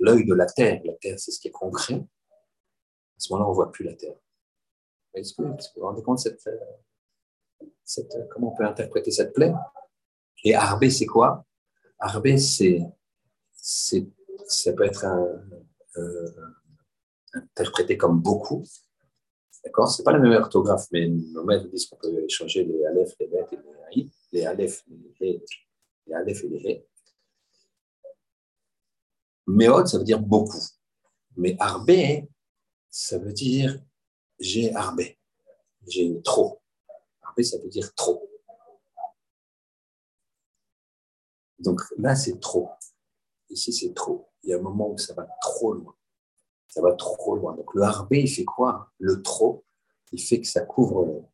L'œil de la terre, la terre, c'est ce qui est concret. À ce moment-là, on ne voit plus la terre. Est-ce que, vous vous rendez compte cette, euh, cette, euh, comment on peut interpréter cette plaie? Et arbé, c'est quoi? Arbé, c'est, c'est, ça peut être euh, interprété comme beaucoup. D'accord? C'est pas la même orthographe, mais nos maîtres disent qu'on peut échanger les aleph, les bêtes et les i, les aleph, les, les aleph et les hé. Méod, ça veut dire beaucoup. Mais arbé, ça veut dire j'ai arbé. J'ai trop. Arbé, ça veut dire trop. Donc là, c'est trop. Ici, c'est trop. Il y a un moment où ça va trop loin. Ça va trop loin. Donc le harbé, il fait quoi? Le trop, il fait que ça couvre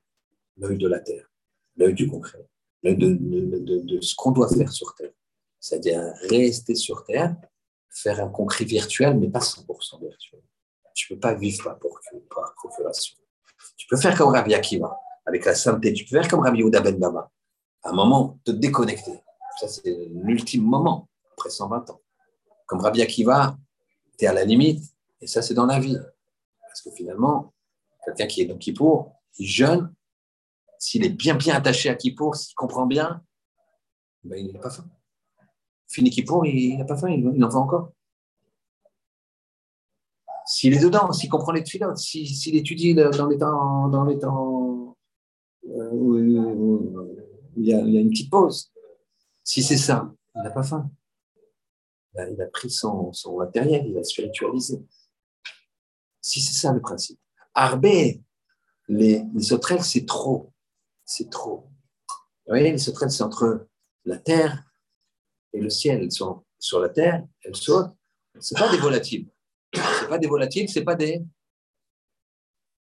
l'œil de la terre, l'œil du concret, de, ce qu'on doit faire sur terre. C'est-à-dire rester sur terre, faire un concret virtuel, mais pas 100% virtuel. Tu ne peux pas vivre par, par procuration. Tu peux faire comme Rabbi Akiva, avec la sainteté. Tu peux faire comme Rabbi Yehuda Ben Bama. À un moment, te déconnecter. Ça, c'est l'ultime moment, après 120 ans. Comme Rabbi Akiva, tu es à la limite, et ça, c'est dans la vie. Parce que finalement, quelqu'un qui est dans Kippour, il jeûne, s'il est bien, bien attaché à Kippour, s'il comprend bien, ben, il n'a pas faim. Fini Kippour, il n'a pas faim, il en veut encore. S'il est dedans, s'il comprend les filotes, s'il étudie dans les temps, dans les temps euh, où, il, y a, une petite pause, si c'est ça, il n'a pas faim. Il a, pris son, matériel, il a spiritualisé. Si c'est ça le principe. Arbé, les, les sauterelles, c'est trop. C'est trop. Vous voyez, les sauterelles, c'est entre la terre et le ciel. Elles sont sur la terre, elles sautent. Ce pas des volatiles. Ce pas des volatiles, ce pas des.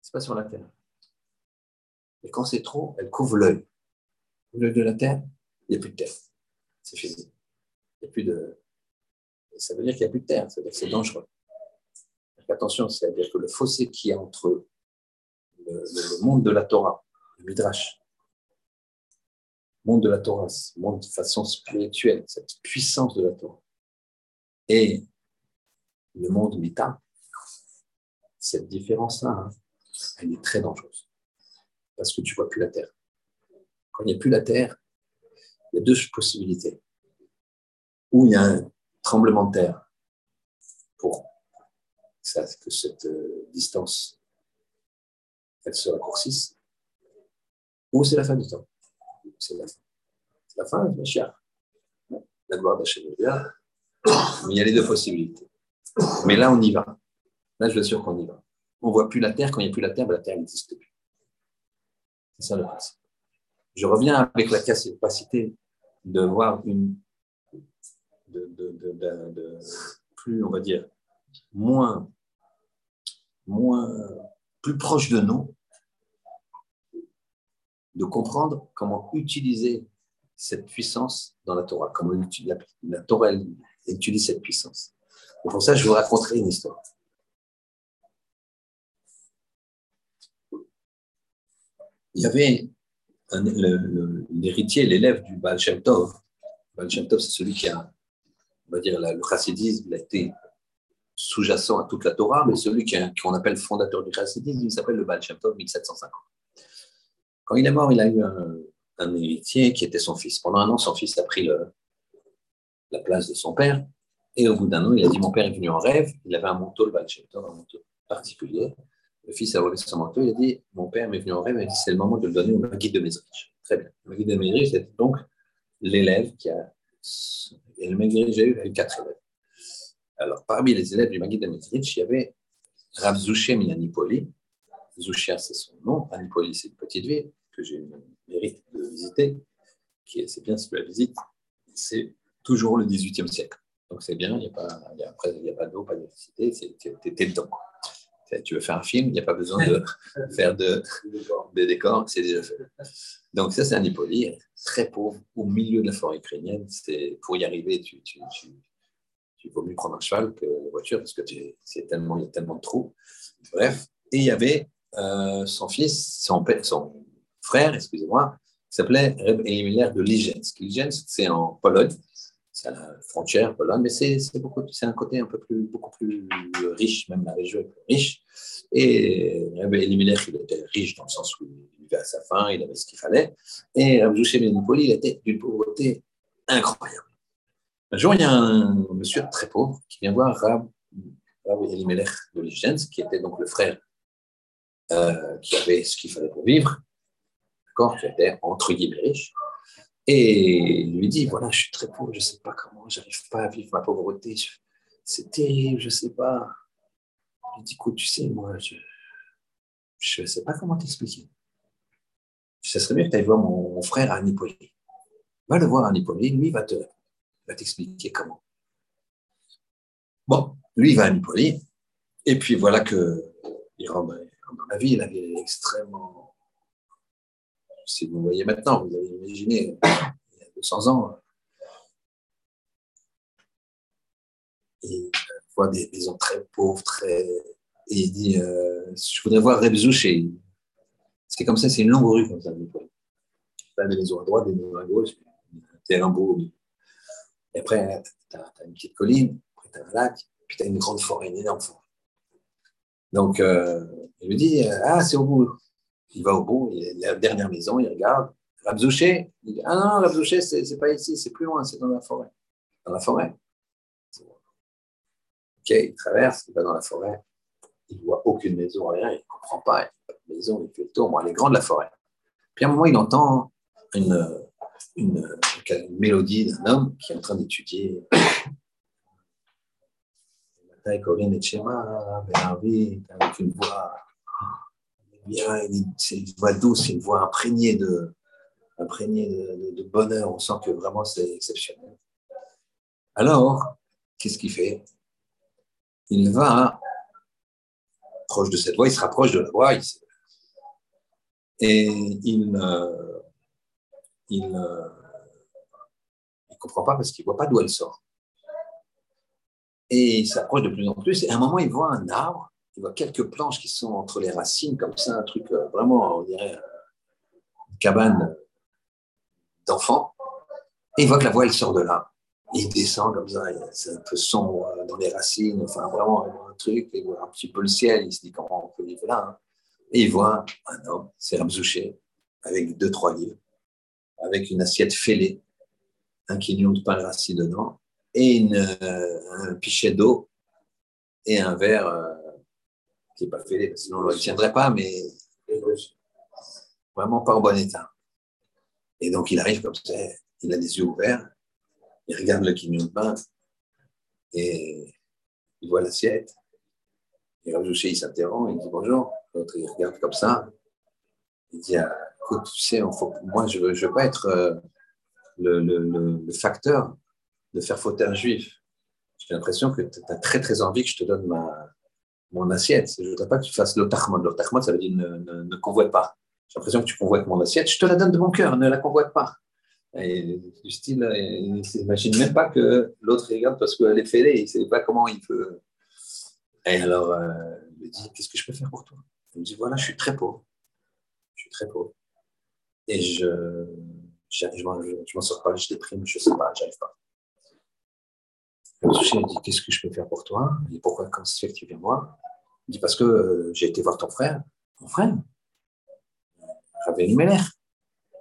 C'est pas sur la terre. Et quand c'est trop, elles couvrent l'œil. L'œil de la terre, il n'y a plus de terre. C'est physique. Il n'y a plus de. Ça veut dire qu'il n'y a plus de terre, ça veut dire que c'est dangereux. attention, c'est-à-dire que le fossé qui est entre le, monde de la Torah, le Midrash, monde de la Torah, monde de façon spirituelle, cette puissance de la Torah, et le monde méta, cette différence-là, hein, elle est très dangereuse. Parce que tu ne vois plus la Terre. Quand il n'y a plus la Terre, il y a deux possibilités. Ou il y a un tremblement de terre pour que cette euh, distance elle se raccourcisse, ou c'est la fin du temps. C'est la fin. C'est la fin, ma chère. La gloire d'Hachem. Mais il y a les deux possibilités. Mais là, on y va. Là, je suis sûr qu'on y va. On ne voit plus la terre. Quand il n'y a plus la terre, ben, la terre n'existe plus. C'est ça le principe. Je reviens avec la capacité de voir une. De, plus, on va dire, moins, moins, plus proche de nous, de comprendre comment utiliser cette puissance dans la Torah, comment la, Torah utilise cette puissance. Pour ça, je vous raconterai une histoire. Il y avait l'héritier, l'élève du Baal Shem Tov. Baal Shem Tov, c'est celui qui a, on va dire, le chassidisme, il a été sous-jacent à toute la Torah, mais celui qu'on appelle fondateur du chassidisme, il s'appelle le Baal Shem Tov 1750. Quand il est mort, il a eu un, héritier qui était son fils. Pendant un an, son fils a pris la place de son père. Et au bout d'un an, il a dit Mon père est venu en rêve, il avait un manteau, le Balchetor, un manteau particulier. Le fils a relevé son manteau, il a dit Mon père m'est venu en rêve, il a dit C'est le moment de le donner au Maguide de Mézrich. Très bien. Le Maguide de Mézrich, c'était donc l'élève qui a. Et le Maguide, j'ai eu, quatre élèves. Alors, parmi les élèves du Maguide de Mézrich, il y avait Rav Zouchem Anipoli. Zouchia, c'est son nom. Anipoli, c'est une petite ville que j'ai eu le mérite de visiter. C'est bien si tu la visites. C'est toujours le XVIIIe siècle. Donc c'est bien, il n'y a pas, après, a pas d'eau, pas d'électricité, tu es, dedans. Tu veux faire un film, il n'y a pas besoin de faire de, des décors, c'est déjà fait. Donc ça, c'est un Hippolyte, très pauvre, au milieu de la forêt ukrainienne. Pour y arriver, tu, tu, tu, tu vaut mieux prendre un cheval que la voiture parce que c'est tellement, il y a tellement de trous. Bref, et il y avait euh, son fils, son, son frère, excusez-moi, qui s'appelait Reb Elimelech de Ligensk. Ligensk, c'est en Pologne c'est à la frontière Pologne, mais c'est un côté un peu plus, beaucoup plus riche, même la région est plus riche. Et Elimelech, il était riche dans le sens où il vivait à sa faim, il avait ce qu'il fallait. Et Rabjouché Benipoli, il était d'une pauvreté incroyable. Un jour, il y a un monsieur très pauvre qui vient voir Rab, Elimelech de Lichens, qui était donc le frère euh, qui avait ce qu'il fallait pour vivre, d'accord, qui était entre guillemets riche. Et il lui dit, voilà, je suis très pauvre, je ne sais pas comment, je n'arrive pas à vivre ma pauvreté, c'est terrible, je ne sais pas. Il dit, écoute, tu sais, moi, je ne sais pas comment t'expliquer. Ça serait mieux que tu ailles voir mon, frère à Va le voir à lui, il va te va t'expliquer comment. Bon, lui, va à Nipoli, et puis voilà que il rentre dans la vie, il avait extrêmement. Si vous voyez maintenant, vous avez imaginé, il y a 200 ans, il voit des maisons très pauvres, très. Et il dit euh, Je voudrais voir Rebzouché. C'est comme ça, c'est une longue rue comme ça, des maisons à droite, des maisons à gauche, terrain beau. Et après, tu as, une petite colline, après tu as un lac, puis tu as une grande forêt, une énorme forêt. Donc, euh, il lui dit Ah, c'est au bout. Il va au bout, il est la dernière maison, il regarde. Rabzouché Il dit Ah non, Rabzouché, c'est, c'est pas ici, c'est plus loin, c'est dans la forêt. Dans la forêt. Ok, il traverse, il va dans la forêt. Il voit aucune maison, rien, il ne comprend pas. Il n'y a pas de maison, il fait le tour. Bon, elle est grande, la forêt. Puis à un moment, il entend une, mélodie d'un homme qui est en train d'étudier avec une voix c'est une voix douce, une voix imprégnée de, bonheur. On sent que vraiment c'est exceptionnel. Alors, qu'est-ce qu'il fait? Il va proche de cette voix, il se rapproche de la voix, et il, euh, il, euh, il comprend pas parce qu'il voit pas d'où elle sort. Et il s'approche de plus en plus. Et à un moment, il voit un arbre, il voit quelques planches qui sont entre les racines, comme ça, un truc euh, vraiment, on dirait, euh, une cabane d'enfant. Et il voit que la voix, elle sort de là. il descend comme ça, c'est un peu sombre euh, dans les racines, enfin vraiment un truc, il voit un petit peu le ciel, il se dit comment on peut vivre là. Hein. Et il voit un homme, c'est Rabzouché, avec deux, trois livres, avec une assiette fêlée, un quignon de pain rassis dedans, et un pichet d'eau et un verre qui n'est pas fêlé, sinon on ne le tiendrait pas, mais vraiment pas en bon état. Et donc il arrive comme ça, il a les yeux ouverts, il regarde le quignon de pain et il voit l'assiette. Et Rabjouché, il s'interrompt, il dit bonjour. L'autre, il regarde comme ça. Il dit ah, écoute, tu sais, moi, je ne veux, je veux, pas être euh, le, le, le, facteur de faire fauter un juif. J'ai l'impression que tu as très très envie que je te donne ma, mon assiette. Je ne voudrais pas que tu fasses l'otachmod. L'otachmod, ça veut dire ne, ne, convoite pas. J'ai l'impression que tu convoites mon assiette. Je te la donne de mon cœur, ne la convoite pas. Et du style, il ne s'imagine même pas que l'autre regarde parce qu'elle est fêlée, il ne sait pas comment il peut. Et alors, euh, il me dit Qu'est-ce que je peux faire pour toi? Il me dit Voilà, je suis très pauvre. Je suis très pauvre. Et je, je, je m'en sors pas, je déprime, je ne sais pas, j'arrive pas. Le dit Qu'est-ce que je peux faire pour toi? Il dit Pourquoi, quand c'est fait que tu viens voir? Il dit Parce que euh, j'ai été voir ton frère. Mon frère? Ravel Meller.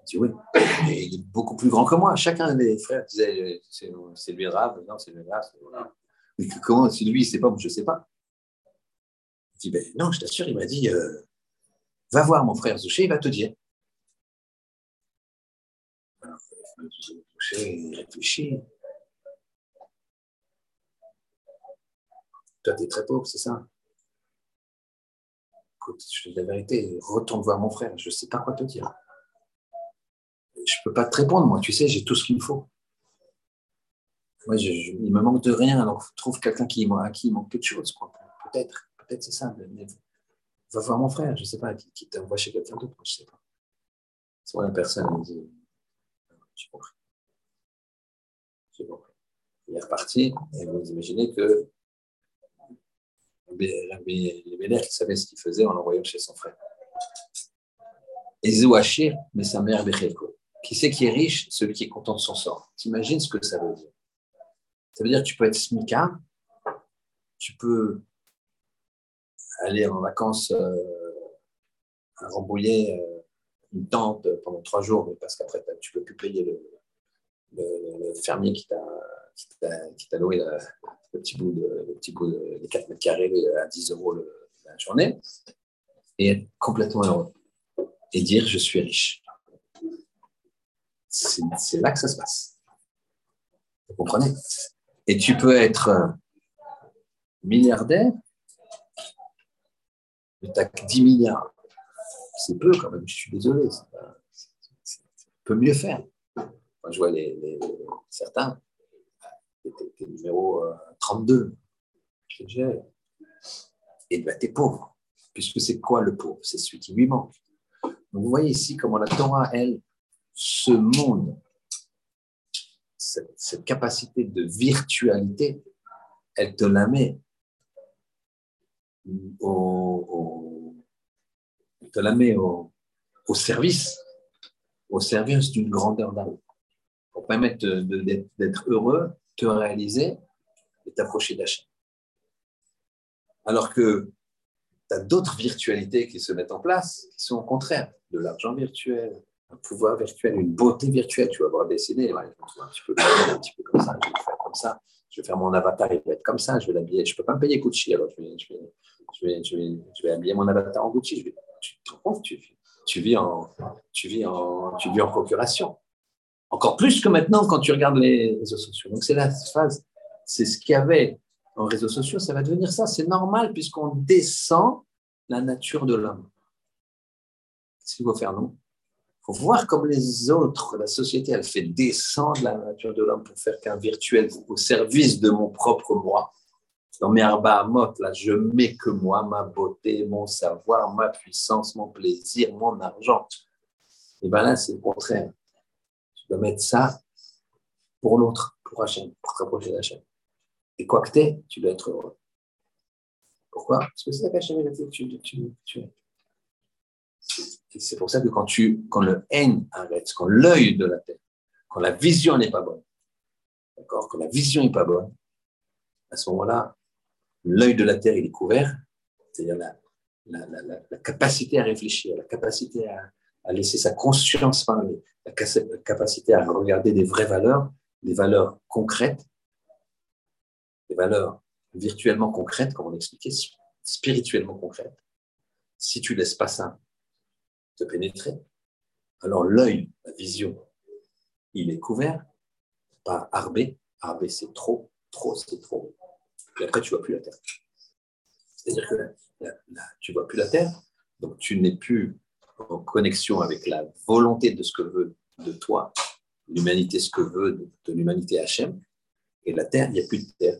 Il dit Oui. Il est beaucoup plus grand que moi. Chacun des frères disait C'est lui Rav, non, c'est lui Rav. Mais comment Si lui, sait pas, je ne sais pas? Il dit ben, Non, je t'assure, il m'a dit euh, Va voir mon frère Zouché, il va te dire. Zouché, réfléchit. Toi, tu es très pauvre, c'est ça Écoute, je te dis la vérité, retourne voir mon frère, je ne sais pas quoi te dire. Je ne peux pas te répondre, moi, tu sais, j'ai tout ce qu'il me faut. Moi, je, il me manque de rien, donc trouve quelqu'un qui, à qui il manque quelque chose. Peut-être, peut-être c'est ça. Mais, va voir mon frère, je ne sais pas, qui, t'envoie chez quelqu'un d'autre, je ne sais pas. Soit la personne me dit, j'ai compris. J'ai compris. Il est reparti, et vous imaginez que Bénères qui savait ce qu'il faisait en l'envoyant chez son frère. Et Zouachir, mais sa mère Bechelko. Qui c'est qui est riche? Celui qui est content de son sort. T'imagines ce que ça veut dire? Ça veut dire que tu peux être smika, tu peux aller en vacances euh, à Rambouillet, euh, une tente pendant trois jours, mais parce qu'après, tu ne peux plus payer le, le, fermier qui t'a loué le, petit bout de, le petit bout de, 4 mètres carrés à 10 euros la journée, et être complètement heureux. Et dire je suis riche. C'est là que ça se passe. Vous comprenez? Et tu peux être milliardaire, mais tu as 10 milliards. C'est peu quand même, je suis désolé. Tu peux mieux faire. Moi, je vois les, les, certains, es, numéro 32. Et ben, tu es pauvre. Puisque c'est quoi le pauvre? C'est celui qui lui manque. vous voyez ici comment la Torah, elle, ce monde, cette, capacité de virtualité, elle te la met au, te la met au, service, au service d'une grandeur d'âme, pour permettre d'être heureux, te réaliser et t'approcher d'Hachem. Alors que tu as d'autres virtualités qui se mettent en place, qui sont au contraire de l'argent virtuel, un pouvoir virtuel, une beauté virtuelle. Tu vas voir dessiner, peu, un petit peu comme ça, je vais faire je mon avatar, il va être comme ça, je vais l'habiller. Je ne peux pas me payer Gucci, alors je vais, je je je je habiller mon avatar en Gucci. Je tu te tu, vis en, tu, vis en, tu vis en procuration. Encore plus que maintenant quand tu regardes les réseaux sociaux. Donc c'est la phase, c'est ce qu'il y avait en réseaux sociaux, ça va devenir ça. C'est normal puisqu'on descend la nature de l'homme. Qu'est-ce qu'il faut faire, non? Faut voir comme les autres, la société, elle fait descendre la nature de l'homme pour faire qu'un virtuel au service de mon propre moi. Dans mes arba mot, là, je mets que moi, ma beauté, mon savoir, ma puissance, mon plaisir, mon argent. Et bien là, c'est le contraire. Tu dois mettre ça pour l'autre, pour Hachem, pour t'approcher d'Hachem. Et quoi que tu es, tu dois être heureux. Pourquoi? Parce que c'est ça qu'Hachem a dit, tu, tu, tu, c'est pour ça que quand, tu, quand le haine arrête, quand l'œil de la tête, quand la vision n'est pas bonne, d'accord Quand la vision n'est pas bonne, à ce moment-là, l'œil de la terre il est couvert, c'est-à-dire la, la, la, la, capacité à réfléchir, la capacité à, à laisser sa conscience parler, la capacité à regarder des vraies valeurs, des valeurs concrètes, des valeurs virtuellement concrètes, comme on expliquait, spirituellement concrètes. Si tu laisses pas ça te pénétrer, alors l'œil, la vision, il est couvert par arbé. Arbé, c'est trop, trop, c'est trop. Et après, tu vois plus la terre. C'est-à-dire que tu ne vois plus la terre, donc tu n'es plus en connexion avec la volonté de ce que veut de toi, l'humanité, ce que veut de, l'humanité HM, et la terre, il n'y a plus de terre.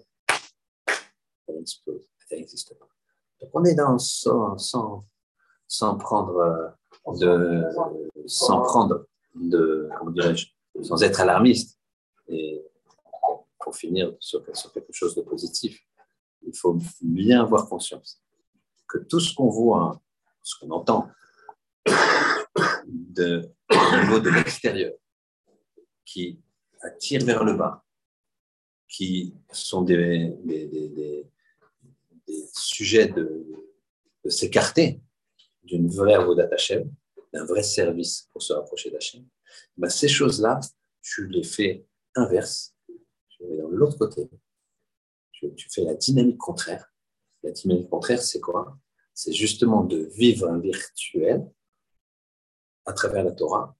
Elle la terre n'existe pas. Donc on est dans sans, sans, sans prendre euh, de, sans prendre de, comment dirais-je, sans être alarmiste. Et pour finir sur, quelque chose de positif, il faut bien avoir conscience que tout ce qu'on voit, ce qu'on entend de, au niveau de l'extérieur, qui attire vers le bas, qui sont des, des, des, sujets de, s'écarter d'une vraie avodat Hashem, d'un vrai service pour se rapprocher d'Hachem, ben ces choses-là, tu les fais inverse, tu les mets dans l'autre côté. Tu, tu, fais la dynamique contraire. La dynamique contraire, c'est quoi? C'est justement de vivre un virtuel à travers la Torah,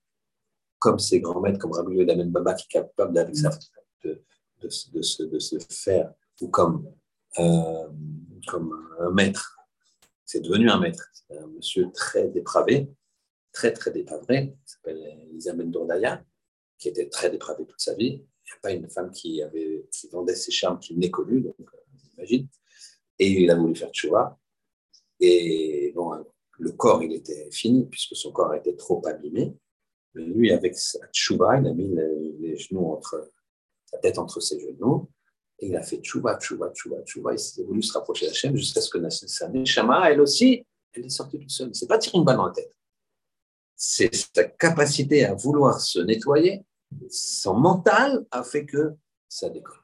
comme ces grands maîtres, comme Rabbi Yodamen Baba, qui est capable de, de, de, se, de, se, faire, ou comme, euh, comme un maître c'est devenu un maître. C'est un monsieur très dépravé, très, très dépravé, qui s'appelle Elisabeth Dourdaya, qui était très dépravée toute sa vie. Il n'y a pas une femme qui, avait, qui vendait ses charmes qu'il n'ait connu, donc euh, j'imagine. Et il a voulu faire tchouva. Et bon, le corps, il était fini, puisque son corps était trop abîmé. Mais lui, avec sa tchouva, il a mis les, genoux entre, sa tête entre ses genoux, et il a fait tchouva, tchouva, tchouva, tchouva. Il s'est voulu se rapprocher de la chaîne jusqu'à ce que sa neshama, elle aussi, elle est sortie toute seule. C'est pas tirer une balle dans la tête. C'est sa capacité à vouloir se nettoyer. Son mental a fait que ça décolle.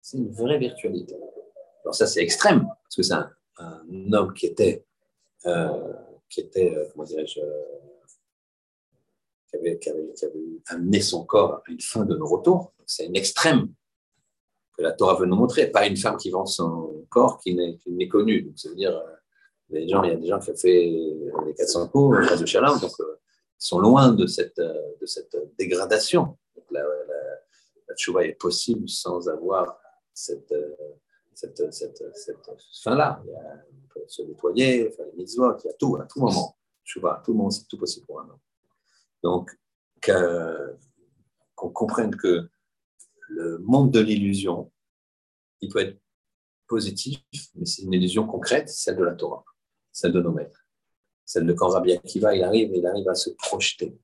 C'est une vraie virtualité. Alors ça, c'est extrême, parce que c'est un, homme qui était, qui était, euh, comment dirais-je, euh, qui, avait, amené son corps à une fin de non-retour. C'est une extrême que la Torah veut nous montrer, pas une femme qui vend son corps qui n'est connue. Donc, ça veut dire, euh, il y a des gens qui ont fait les 400 coups, de Shalom, donc euh, ils sont loin de cette, euh, de cette dégradation. La, la, est possible sans avoir cette, cette, fin-là. On peut se nettoyer, faire les mitzvot, il y a tout, à tout moment. Tchouva, tout le monde, c'est tout possible pour un homme. Donc, qu'on comprenne que le monde de l'illusion, il peut être positif, mais c'est une illusion concrète, celle de la Torah, celle de nos maîtres. Celle de quand Rabbi Akiva, il arrive, il arrive à se projeter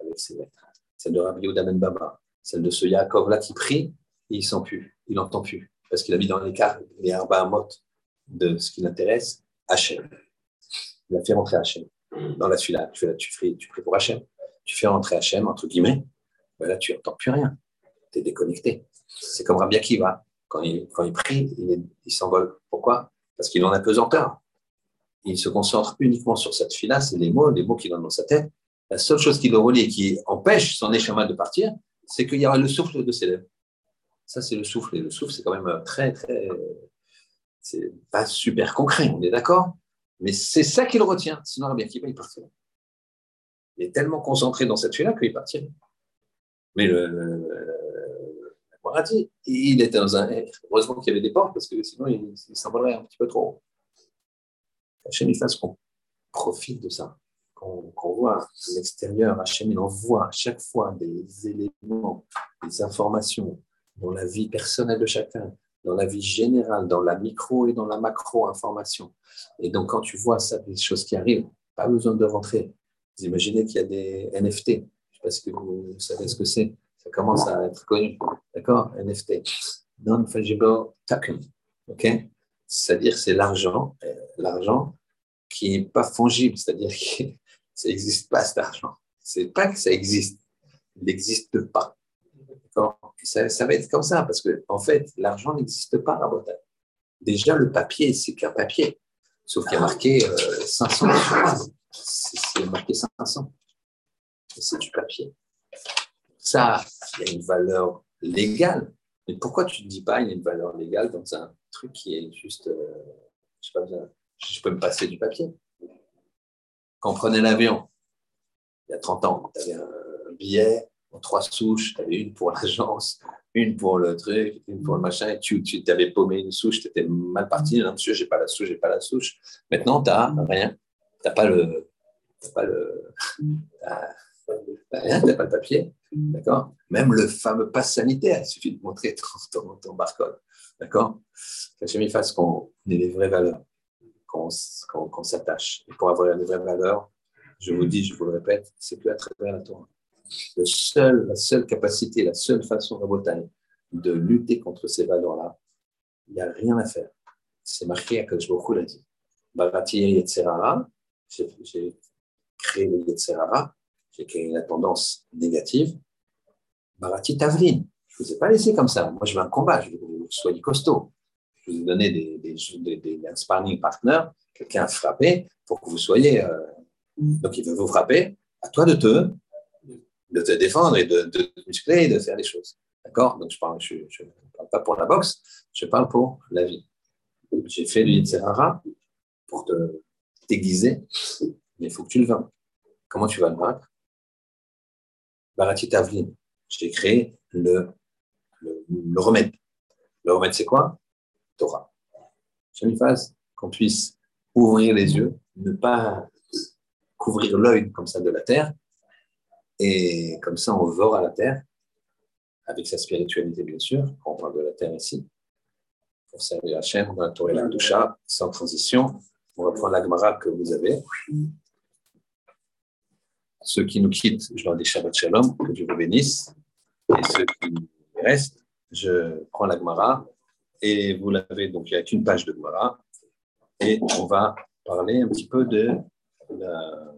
avec ses maîtres. Celle de Rabbi Udamen Baba, celle de ce Yaakov-là qui prie, et il sent plus, il n'entend plus, parce qu'il a mis dans l'écart les Arba de ce qui l'intéresse, Hachem. Il a fait rentrer Hachem dans la suite Tu, tu, tu pour Hachem, tu fais rentrer Hachem, entre guillemets, ben là, tu n'entends plus rien. Tu es déconnecté. C'est comme Rabbi Akiva. Quand il, quand il prie, il, s'envole. Pourquoi? Parce qu'il en a pesanteur. Il se concentre uniquement sur cette fille-là, c'est les mots, les mots qu'il a dans sa tête. La seule chose qui le relie et qui empêche son échama de partir, c'est qu'il y aura le souffle de ses lèvres. Ça, c'est le souffle. Et le souffle, c'est quand même très, très. C'est pas super concret, on est d'accord? Mais c'est ça qu'il retient. Sinon, Rabbi Akiva, il partirait. Il est tellement concentré dans cette fille-là qu'il partirait. Mais le, le, dit, il était dans un. Heureusement qu'il y avait des portes, parce que sinon, il, il s'envolerait un petit peu trop. Hachem, il fasse qu'on profite de ça, qu'on voit l'extérieur. Hachem, il envoie à chaque fois des éléments, des informations dans la vie personnelle de chacun, dans la vie générale, dans la micro et dans la macro information. Et donc, quand tu vois ça, des choses qui arrivent, pas besoin de rentrer. Vous imaginez qu'il y a des NFT parce que vous savez ce que c'est. Ça commence à être connu. D'accord? NFT. Non-fungible token. OK? C'est-à-dire, c'est l'argent, euh, l'argent qui n'est pas fongible, c'est-à-dire que ça n'existe pas cet argent. C'est pas que ça existe, il n'existe pas. Ça, va être comme ça, parce que en fait, l'argent n'existe pas à. Déjà, le papier, c'est qu'un papier, sauf qu'il y a marqué 500. Euh, c'est marqué 500 c'est du papier. Ça, il y a une valeur légale. Mais pourquoi tu ne dis pas qu'il y a une valeur légale dans un truc qui est juste, euh, je sais pas, je peux me passer du papier. Quand on prenait l'avion, il y a 30 ans, tu avais un billet en trois souches, tu avais une pour l'agence, une pour le truc, une pour le machin, et tu, tu avais paumé une souche, tu étais mal parti, non, monsieur, j'ai pas la souche, j'ai pas la souche. Maintenant, tu n'as rien. Tu n'as pas le. Pas le rien, tu n'as pas le papier. D'accord? Même le fameux pass sanitaire, il suffit de montrer ton, ton, barcode. D'accord? J'ai mis face qu'on ait les vraies valeurs, qu'on s'attache. Et pour avoir les vraies valeurs, je vous dis, je vous le répète, c'est plus à travers la Torah. Le seul, la seule capacité, la seule façon Bretagne de lutter contre ces valeurs-là, il n'y a rien à faire. C'est marqué à Kajboku l'a dit. Barati Yetzerara, j'ai créé le Yetzerara, j'ai créé la tendance négative, Barati Tavlin. Je ne vous ai pas laissé comme ça. Moi, je veux un combat, je veux que vous soyez costaud. Je vous ai donné des, des, des, des sparring partners, quelqu'un a frappé pour que vous soyez. Euh, donc, il veut vous frapper. À toi de te, de te défendre et de, muscler et de faire les choses. D'accord? Donc, je parle, parle pas pour la boxe, je parle pour la vie. J'ai fait du Yitzhara pour te déguiser, mais il faut que tu le vaincres. Comment tu vas le vaincre Barati Tavlin. J'ai créé le, le, remède. Le remède, c'est quoi? Torah. J'ai une phase qu'on puisse ouvrir les yeux, ne pas couvrir l'œil comme ça de la terre, et comme ça on vore à la terre, avec sa spiritualité bien sûr, on parle de la terre ici, pour servir la chaîne, la Torah et la Doucha, sans transition. On va prendre la Gemara que vous avez. Ceux qui nous quittent, je leur dis Shabbat Shalom, que Dieu vous bénisse. Et ceux qui restent, je prends la Gemara. Et vous l'avez, donc il n'y a qu'une page de Gemara. Et on va parler un petit peu de la,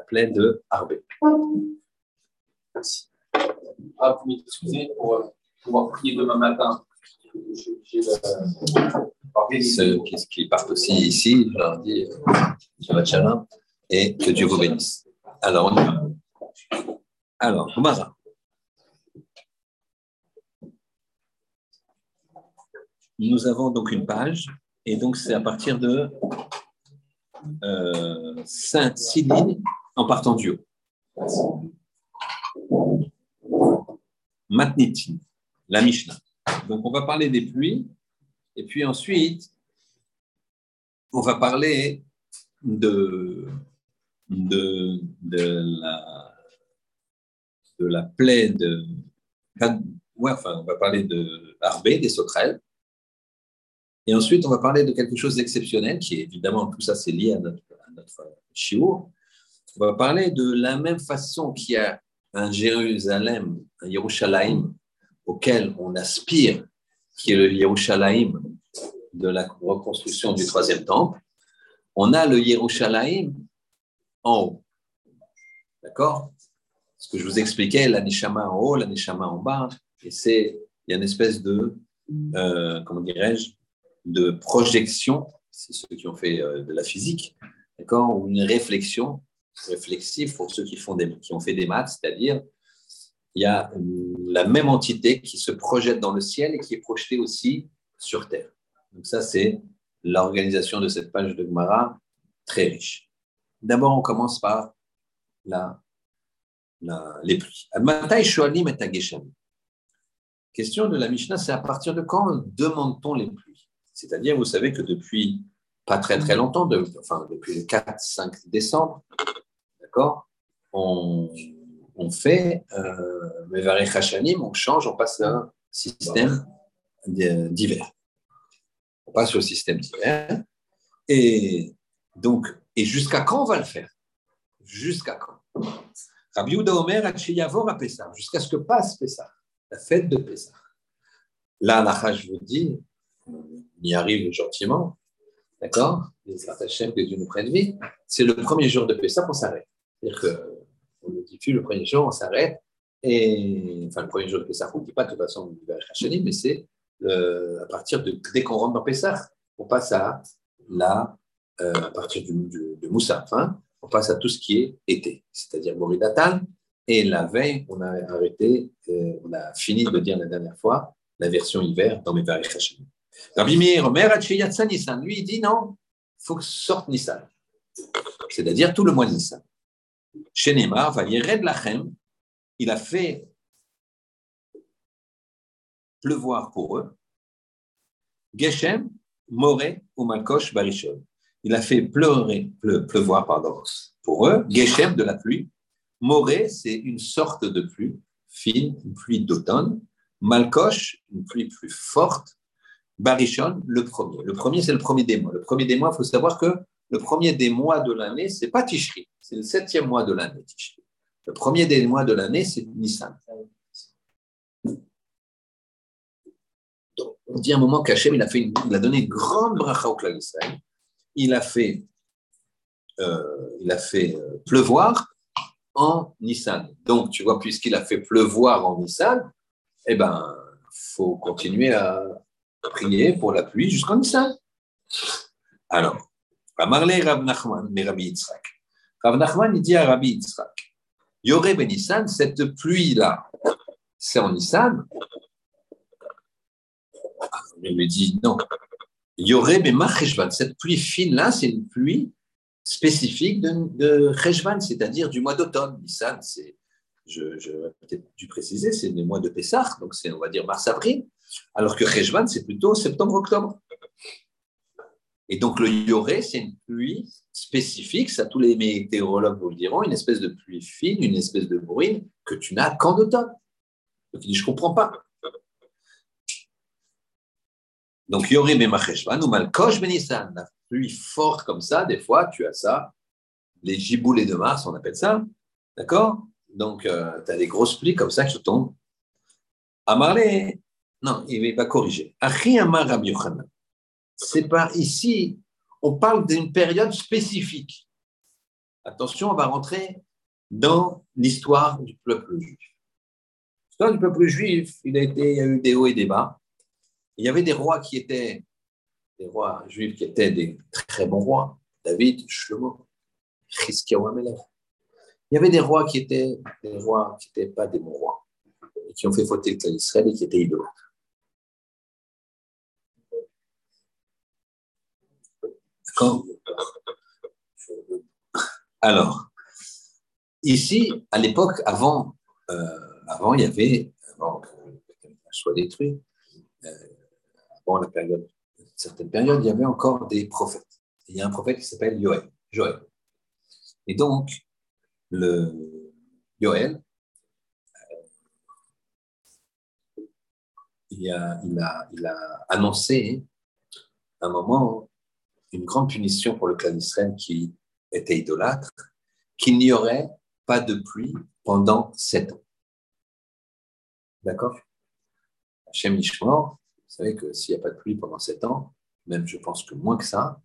plaie de Arbé. Merci. Ah, vous m'excusez pour euh, pouvoir prier demain matin. Ceux qui, qui, partent aussi ici, je leur dis euh, Shabbat Shalom et que Dieu vous bénisse. Alors, on y va. Alors, Omara. Nous avons donc une page, et donc c'est à partir de euh, 5, 6 lignes en partant du haut. Matnitin, la Mishnah. Donc on va parler des pluies, et puis ensuite, on va parler de de, la, de la plaie de, ouais, enfin, on va parler de Arbé, des sauterelles. Et ensuite, on va parler de quelque chose d'exceptionnel, qui est évidemment, tout ça, c'est lié à notre, à On va parler de la même façon qu'il y a un Jérusalem, un Yerushalayim, auquel on aspire, qui est le Yerushalayim de la reconstruction du troisième temple, on a le Yerushalayim en haut. D'accord? Ce que je vous expliquais, la Nishama en haut, la Nishama en bas, et c'est, il y a une espèce de, euh, comment dirais-je, de projection, c'est ceux qui ont fait euh, de la physique, d'accord, ou une réflexion réflexive pour ceux qui, font qui ont fait des maths, c'est-à-dire il y a la même entité qui se projette dans le ciel et qui est projetée aussi sur Terre. Donc ça, c'est l'organisation de cette page de Gemara très riche. D'abord, on commence par la, la, les pluies. Question de la Mishnah, c'est à partir de quand demande-t-on les pluies? C'est-à-dire, vous savez que depuis pas très très longtemps, enfin depuis le 4-5 décembre, on, fait euh, on change, on passe à un système d'hiver. On passe au système d'hiver. Et donc, et jusqu'à quand on va le faire? Jusqu'à quand? Rabbi Omer à Pessah, jusqu'à ce que passe Pessah, la fête de Pessah. Là, la je vous dis, on y arrive gentiment, d'accord? Les que Dieu nous prenne vie, c'est le premier jour de Pessah qu'on s'arrête. C'est-à-dire qu'on le diffuse le premier jour, on s'arrête, et enfin le premier jour de Pessah, on ne dit pas de toute façon mais c'est à partir de dès qu'on rentre dans Pessah, on passe à la, euh, à partir du, de Moussa, hein, on passe à tout ce qui est été, c'est-à-dire Moridatan. Et la veille, on a arrêté, euh, on a fini de dire la dernière fois la version hiver dans mes Hashim. Rabbi Meir, Nissan, lui, il dit non, il faut que sorte Nissan, c'est-à-dire tout le mois de Nissan. Chez Neymar, va Lachem, il a fait pleuvoir pour eux. Geshem, Moré ou Malkosh Barishon il a fait pleurer, pleuvoir pardon, pour eux, Geshem de la pluie. Moré, c'est une sorte de pluie fine, une pluie d'automne. Malkosh, une pluie plus forte. Barichon, le premier. Le premier, c'est le premier des mois. Le premier des mois, il faut savoir que le premier des mois de l'année, c'est pas Tishri, c'est le septième mois de l'année. Le premier des mois de l'année, c'est Nissan. On dit à un moment qu'Hachem, il a, fait il a donné une grande bracha au clan il a fait, euh, il a fait euh, pleuvoir en Nissan. Donc, tu vois, puisqu'il a fait pleuvoir en Nissan, eh ben, faut continuer à prier pour la pluie jusqu'en Nissan. Alors, Amarle Rav Nachman, mais Rabbi Yitzhak. Nachman, il dit à Rabbi Yitzhak, Yoré ben Nissan, cette pluie-là, c'est en Nissan? Il lui dit non, il y aurait, mais cette pluie fine-là, c'est une pluie spécifique de, de c'est-à-dire du mois d'automne. Nissan, c'est, je, je peut-être dû préciser, c'est le mois de Pessah, donc c'est, on va dire, mars-avril, alors que Rejvan, c'est plutôt septembre-octobre. Et donc le yoré, c'est une pluie spécifique, ça tous les météorologues vous le diront, une espèce de pluie fine, une espèce de bruine que tu n'as qu'en automne. Donc il je ne comprends pas. Donc, Yorim et Macheshvan, ou Malkosh Benissan, la pluie forte comme ça, des fois, tu as ça, les giboulées de Mars, on appelle ça, d'accord? Donc, euh, tu as des grosses pluies comme ça qui tombent. Amarle, non, il va corriger. Achi Amar Rabbi C'est par ici, on parle d'une période spécifique. Attention, on va rentrer dans l'histoire du peuple juif. L'histoire du peuple juif, il, a été, il y a eu des hauts et des bas. Il y avait des rois qui étaient des rois juifs qui étaient des très bons rois, David, Shlomo, Chizkiyahu Il y avait des rois qui étaient des rois qui n'étaient pas des bons rois, et qui ont fait fauter Israël et qui étaient idolâtres. Alors, ici, à l'époque, avant, euh, avant, il y avait, avant que soit détruit, euh, bon, la période, certaines périodes, il y avait encore des prophètes. il y a un prophète qui s'appelle Joël. Joël. Et donc, le Joël, il a, il, a, il a annoncé un moment une grande punition pour le clan d'Israël qui était idolâtre, qu'il n'y aurait pas de pluie pendant sept ans. D'accord? Hachem Ishmor, vous savez que s'il n'y a pas de pluie pendant sept ans, même je pense que moins que ça,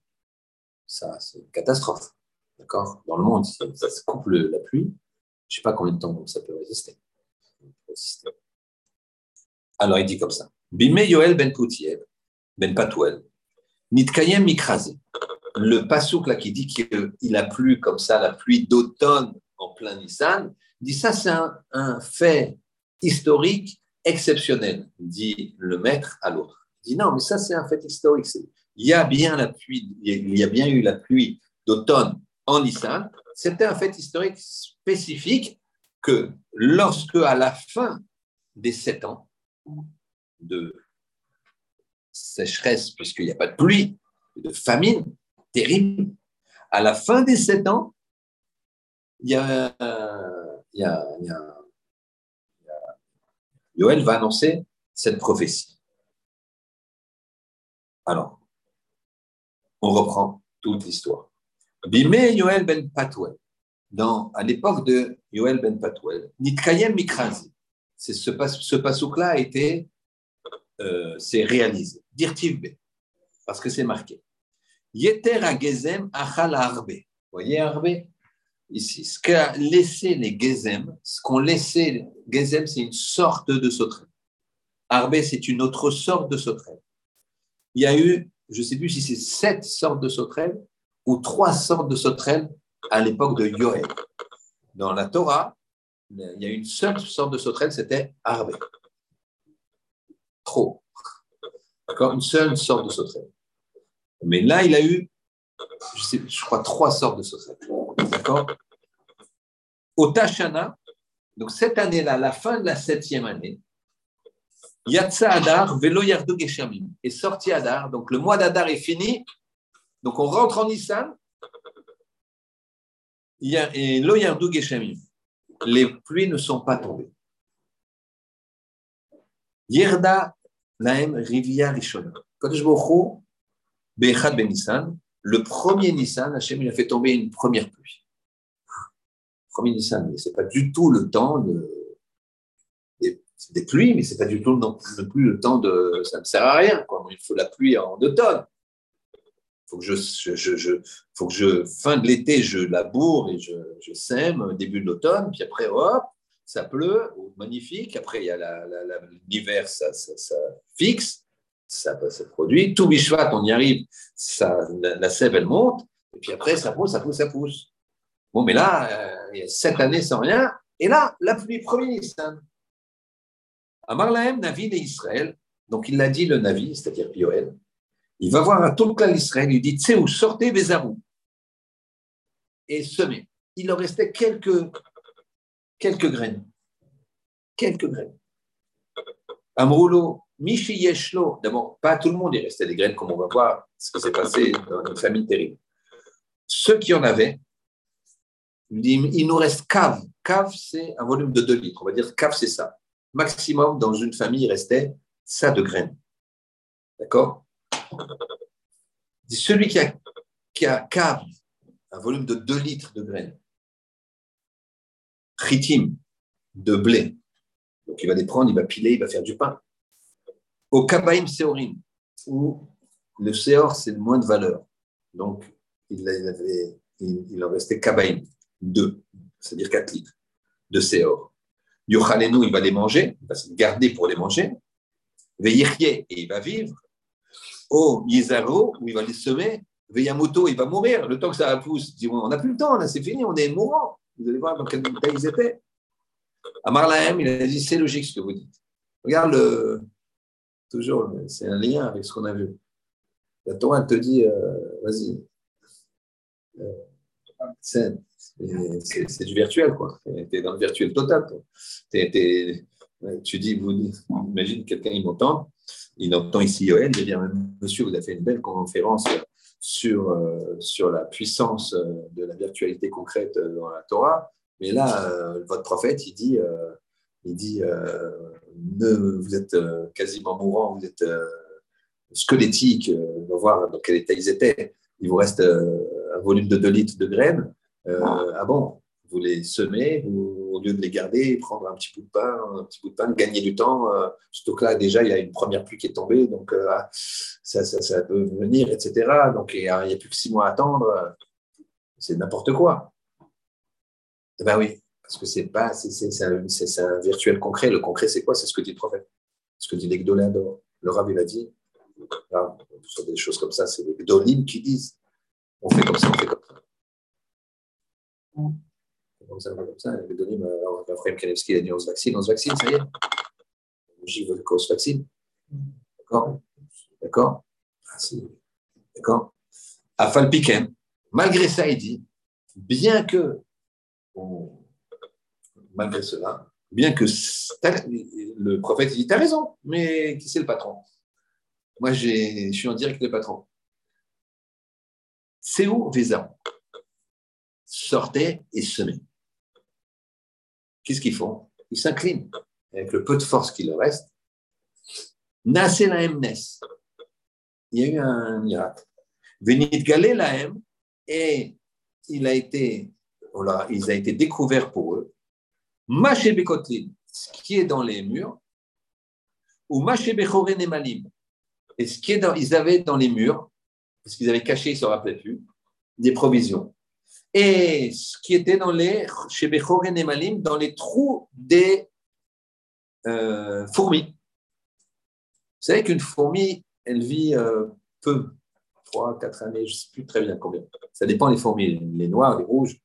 ça c'est une catastrophe. D'accord? Dans le monde, ça, ça se coupe la pluie, je ne sais pas combien de temps ça peut résister. Alors il dit comme ça. Bime Yoel ben Poutiev, ben Patouel, Nitkayem Mikrase. Le pasouk là qui dit qu'il a plu comme ça, la pluie d'automne en plein Nissan, dit ça c'est un, fait historique exceptionnel, dit le maître à l'autre. Il dit non, mais ça c'est un fait historique. Il y a bien la pluie, il y a bien eu la pluie d'automne en Nissan. C'était un fait historique spécifique que lorsque à la fin des sept ans de sécheresse, puisqu'il n'y a pas de pluie, de famine terrible. À la fin des sept ans, il y a, il y a, Yoel va annoncer cette prophétie. Alors, on reprend toute l'histoire. Bimé Yoel ben Patuel, dans, à l'époque de Yoel ben Patuel, Nitkayem Mikrazi, ce, ce pasouk-là a été euh, c'est réalisé. Dirtiv parce que c'est marqué. Yeter Gezem achal arbe. Voyez arbe? Ici, ce qu'a laissé les gezem, ce qu'ont laissé, gezem, c'est une sorte de sauterelle. Arbe, c'est une autre sorte de sauterelle. Il y a eu, je ne sais plus si c'est sept sortes de sauterelles ou trois sortes de sauterelles à l'époque de Yoel. Dans la Torah, il y a une seule sorte de sauterelle, c'était arbe trop. D'accord? Une seule sorte de sauterelle. Mais là, il a eu, je, crois, trois sortes de sauterelles. D'accord? Au Tachana, donc cette année-là, la fin de la septième année, Yatsa Adar, Velo Yardu Geshamim, est sorti Adar, donc le mois d'Adar est fini, donc on rentre en Nissan, et Lo Geshamim, les pluies ne sont pas tombées. Yerda Laem Rivia Rishona. Kodesh Bechad Ben Nissan, le premier Nissan, Hachem il a fait tomber une première pluie. Premier Nissan, mais ce n'est pas du tout le temps de, des, pluies, mais ce n'est pas du tout non plus le temps de. Ça ne sert à rien. Quoi. Il faut la pluie en automne. Il faut que je, je, je, faut que je, fin de l'été, je laboure et je, je sème, début de l'automne, puis après, hop, ça pleut, magnifique. Après, il y a l'hiver, ça, fixe, ça, se produit. Tout Bishvat, on y arrive, ça, la, sève, elle monte. Et puis après, ça pousse, ça pousse, ça pousse. Bon, mais là, euh, il y a sept années sans rien. Et là, la pluie, premier Nissan. Amarlaem, Navi d'Israël. Donc, il l'a dit, le Navi, c'est-à-dire Pioël. Il va voir le clan d'Israël. Il dit, tu sais où sortez Bézarou et semez. Il leur restait quelques quelques graines. Quelques graines. Amroulo, Michi Yeshlo. D'abord, pas tout le monde, il restait des graines, comme on va voir ce qui s'est passé dans une famille terrible. Ceux qui en avaient, il nous reste cave. Cave, c'est un volume de 2 litres. On va dire cave, c'est ça. Maximum, dans une famille, il restait ça de graines. D'accord? Celui qui a, qui a cave, un volume de 2 litres de graines, chitim, de blé. Donc il va les prendre, il va piler, il va faire du pain. Au kabaim seorim, où le seor, c'est le moins de valeur. Donc il, avait, il, en restait kabaim, deux, c'est-à-dire 4 litres de seor. Yochalenu, il va les manger, il va se garder pour les manger. Veillirye, et il va vivre. Au Yizaro, où il va les semer. Veyamoto, il va mourir. Le temps que ça pousse, on n'a plus le temps, là, c'est fini, on est mourant. Vous allez voir dans quel état ils étaient. Amar Lahem, il a dit c'est logique ce que vous dites. Regarde le. Toujours, c'est un lien avec ce qu'on a vu. La Torah, te dit euh, vas-y. Euh, c'est du virtuel, quoi. Tu es dans le virtuel total. tu dis, imagine quelqu'un, il m'entend, il entend ici Yoel, il dit Monsieur, vous avez fait une belle conférence sur, euh, sur la puissance euh, de la virtualité concrète euh, dans la Torah. Mais là, votre prophète, il dit il dit ne, Vous êtes quasiment mourant, vous êtes squelettique, on va voir dans quel état ils étaient. Il vous reste un volume de 2 litres de graines. ah bon vous les semez, au lieu de les garder, prendre un petit bout de pain, un petit bout de pain, gagner du temps. surtout que là, déjà, il y a une première pluie qui est tombée, donc ah, ça, ça, peut venir, etc. Donc il n'y a, plus que six mois à attendre. C'est n'importe quoi. Eh ben oui, parce que c'est pas, c'est un, un, virtuel concret. Le concret, c'est quoi? C'est ce que dit le prophète. Ce que dit les Le Rav, il a dit. Là, sur des choses comme ça, c'est les Gdolim qui disent on fait comme ça, on fait comme ça. Fait comme ça, comme ça. Les Gdolim, alors, Raphaël Kanevski a dit on se vaccine, on se vaccine, ça y est. J'y veux qu'on se vaccine. D'accord? D'accord? Ah, D'accord? Afal Piken, malgré ça, il dit bien que malgré cela, bien que le prophète dit, tu as raison, mais qui c'est le patron? Moi, je suis en direct le patron. C'est où Vézan Sortez et semez. Qu'est-ce qu'ils font? Ils s'inclinent avec le peu de force qu'il leur reste. Il y a eu un miracle. Venit galé et il a été, été découvert pour eux Mashébékotlin, ce qui est dans les murs, ou Mashébéchoren Malim, et ce qui est dans, ils avaient dans les murs, parce qu'ils avaient caché, ils ne se rappelaient plus, des provisions. Et ce qui était dans les Shébéchoren Malim, dans les trous des euh, fourmis? Vous savez qu'une fourmi, elle vit euh, peu, 3, 4 années, je ne sais plus très bien combien. Ça dépend des fourmis, les noires, les rouges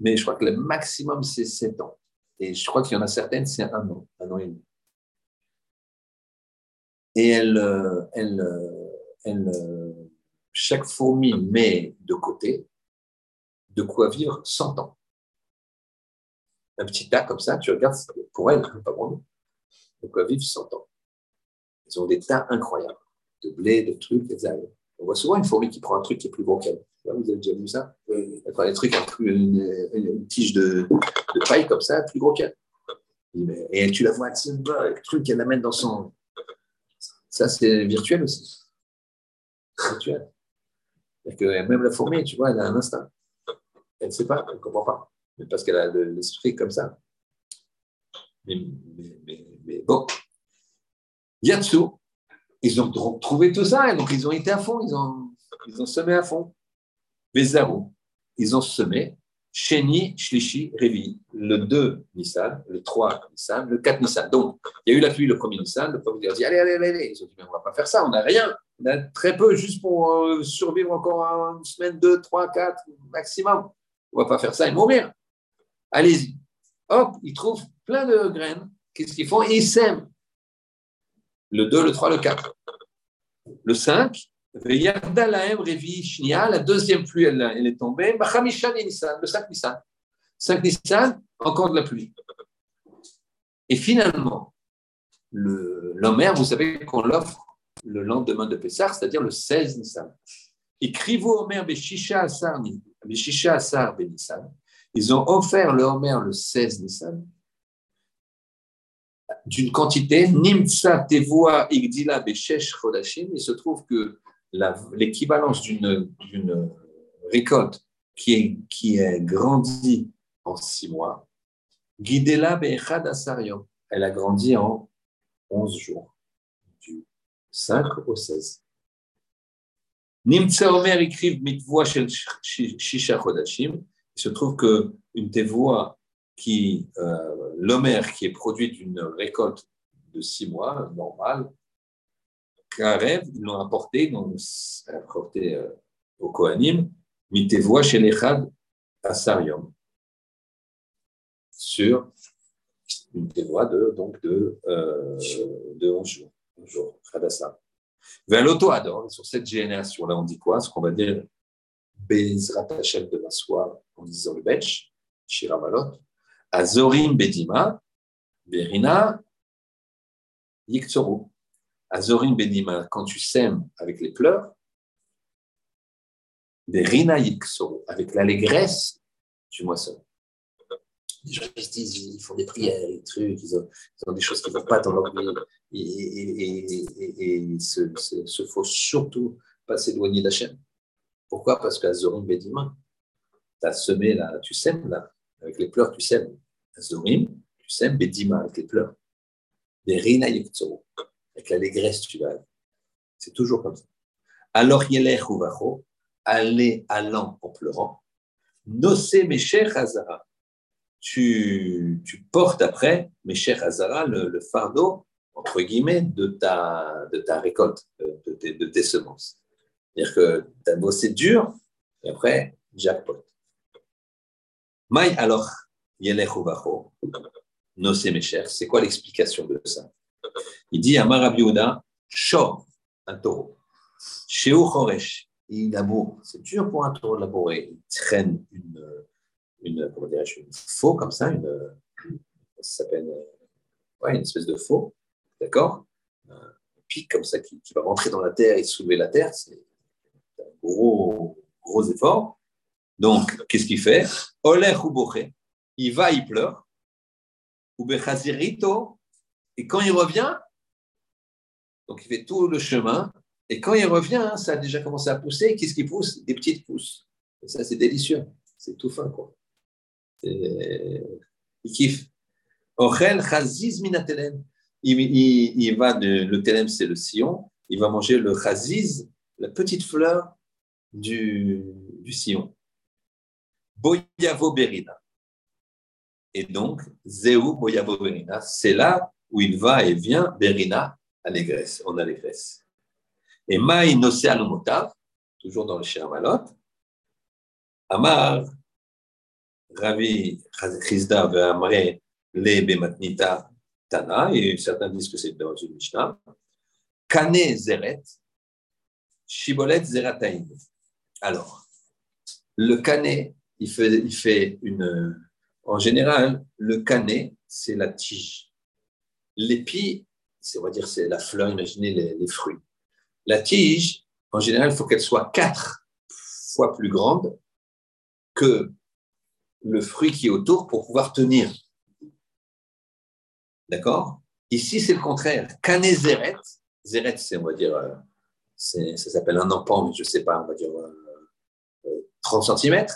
mais je crois que le maximum, c'est 7 ans. Et je crois qu'il y en a certaines, c'est un an, un an et demi. Et elle, euh, elle, elle, chaque fourmi met de côté de quoi vivre 100 ans. Un petit tas comme ça, tu regardes, pour elle, pas pour nous, de quoi vivre 100 ans. Ils ont des tas incroyables, de blé, de trucs, des algues. On voit souvent une fourmi qui prend un truc qui est plus gros qu'elle. Vous avez déjà vu ça? Elle prend un truc, une, une, tige de, paille comme ça, plus gros qu'elle. Et tu la vois, le truc qu'elle amène dans son. Ça, c'est virtuel aussi. Virtuel. Que même la fourmi, tu vois, elle a un instinct. Elle ne sait pas, elle ne comprend pas. Mais parce qu'elle a l'esprit comme ça. Mais, mais, mais bon. Yatsu, ils ont trouvé tout ça, et donc ils ont été à fond, ils ont, semé à fond. Vezarou, ils ont semé Sheni, Shlishi, Revi, le 2 Nissan, le 3 Nissan, le 4 Nissan. Donc, il y a eu la pluie le premier Nissan, le premier a dit Allez, allez, allez, Ils ont dit Mais on ne va pas faire ça, on n'a rien. On a très peu juste pour euh, survivre encore une semaine, deux, trois, quatre maximum. On ne va pas faire ça et mourir. Allez-y. Hop, ils trouvent plein de graines. Qu'est-ce qu'ils font? Ils sèment le 2, le 3, le 4. Le 5, la deuxième pluie, elle, elle est tombée. Le 5 Nissan. 5 Nissan, encore de la pluie. Et finalement, l'Omer, vous savez qu'on l'offre le lendemain de Pessah, c'est-à-dire le 16 Nissan. Écrivez Omer Beshisha Asar Nissan. Ils ont offert le Omer le 16 Nissan d'une quantité, Tevoa Igdila Beshesh Chodashim, il se trouve que l'équivalence d'une récolte qui est, qui est grandie en six mois, Gidela Be'echad Asarion, elle a grandi en 11 jours, du 5 au 16. Nimtsa Omer écrive Mitvoa Shel Shisha Chodashim, il se trouve qu'une tevoa qui, euh, l'homer qui est produit d'une récolte de six mois, normale, Karev, ils l'ont apporté, ils l'ont apporté euh, au Kohanim, Mitevoa chez l'Echad Asarium, sur une tevoa de, donc de, euh, de 11 jours. 11 jours, Vers l'auto-ador, sur cette génération-là, on dit quoi? Ce qu'on va dire Bezrat Hashem de soie en disant le Betch, Shiramalot, Azorim Bedima, Berina, Yiktsoru. Azorim Bedima, quand tu sèmes avec les pleurs, Berina Yiktsoru, avec l'allégresse, tu moissonnes. Ils font des prières, des trucs, ils ont, des choses qui ne vont pas dans leur. Et, et, et, et ce, faut surtout pas s'éloigner d'Hachem. Pourquoi? Parce qu'à Zorim Bedima, tu as semé là, tu sèmes là, avec les pleurs, tu sèmes. À Zorim, tu sèmes Bedima avec les pleurs. Mais Rina avec l'allégresse, tu vas. C'est toujours comme ça. Alors, Yelech Uvacho, aller allant en pleurant, Nosé Mesher Hazara. Tu, portes après Mesher Hazara le, le fardeau, entre guillemets, de ta, de ta récolte, de, tes, de tes semences. C'est-à-dire que tu as bossé dur, et après, jackpot. Maï alors, Yelech Uvacho, Nosé Mesher, c'est quoi l'explication de ça? Il dit à Marabiouda, Shor, un taureau. Chez Choresh, il laboure. C'est dur pour un taureau de labourer. Il traîne une, une, comment une faux comme ça, une, ça s'appelle ouais, une espèce de faux, d'accord? Un pic comme ça qui, va rentrer dans la terre et soulever la terre. C'est un gros, gros effort. Donc, qu'est-ce qu'il fait? Olech ou il va, il pleure. Ou et quand il revient, donc il fait tout le chemin, et quand il revient, ça a déjà commencé à pousser. Qu'est-ce qui pousse? Des petites pousses. Et ça, c'est délicieux. C'est tout fin, quoi. Il kiffe. Ochel chaziz minatelem. Il, va de, le telem, c'est le sillon. Il va manger le chaziz, la petite fleur du, du sillon. Boyavo berina. Et donc, Zéu boyavo berina, c'est là où il va et vient, berina, allégresse, en allégresse. Et Maï Nosé Motav, toujours dans le Malot, Amar, Ravi Chizda Ve'amre Le Bematnita Tana, et certains disent que c'est dans une Mishnah, Kane Zeret, Shibolet Zerataim. Alors, le Kane, il fait, il fait une. En général, le Kane, c'est la tige. L'épi, on va dire, c'est la fleur, imaginez les, les fruits. La tige, en général, il faut qu'elle soit quatre fois plus grande que le fruit qui est autour pour pouvoir tenir. D'accord? Ici, c'est le contraire. Cané zéret, zéret, c'est, on va dire, euh, ça s'appelle un empan, mais je ne sais pas, on va dire 30 euh, cm.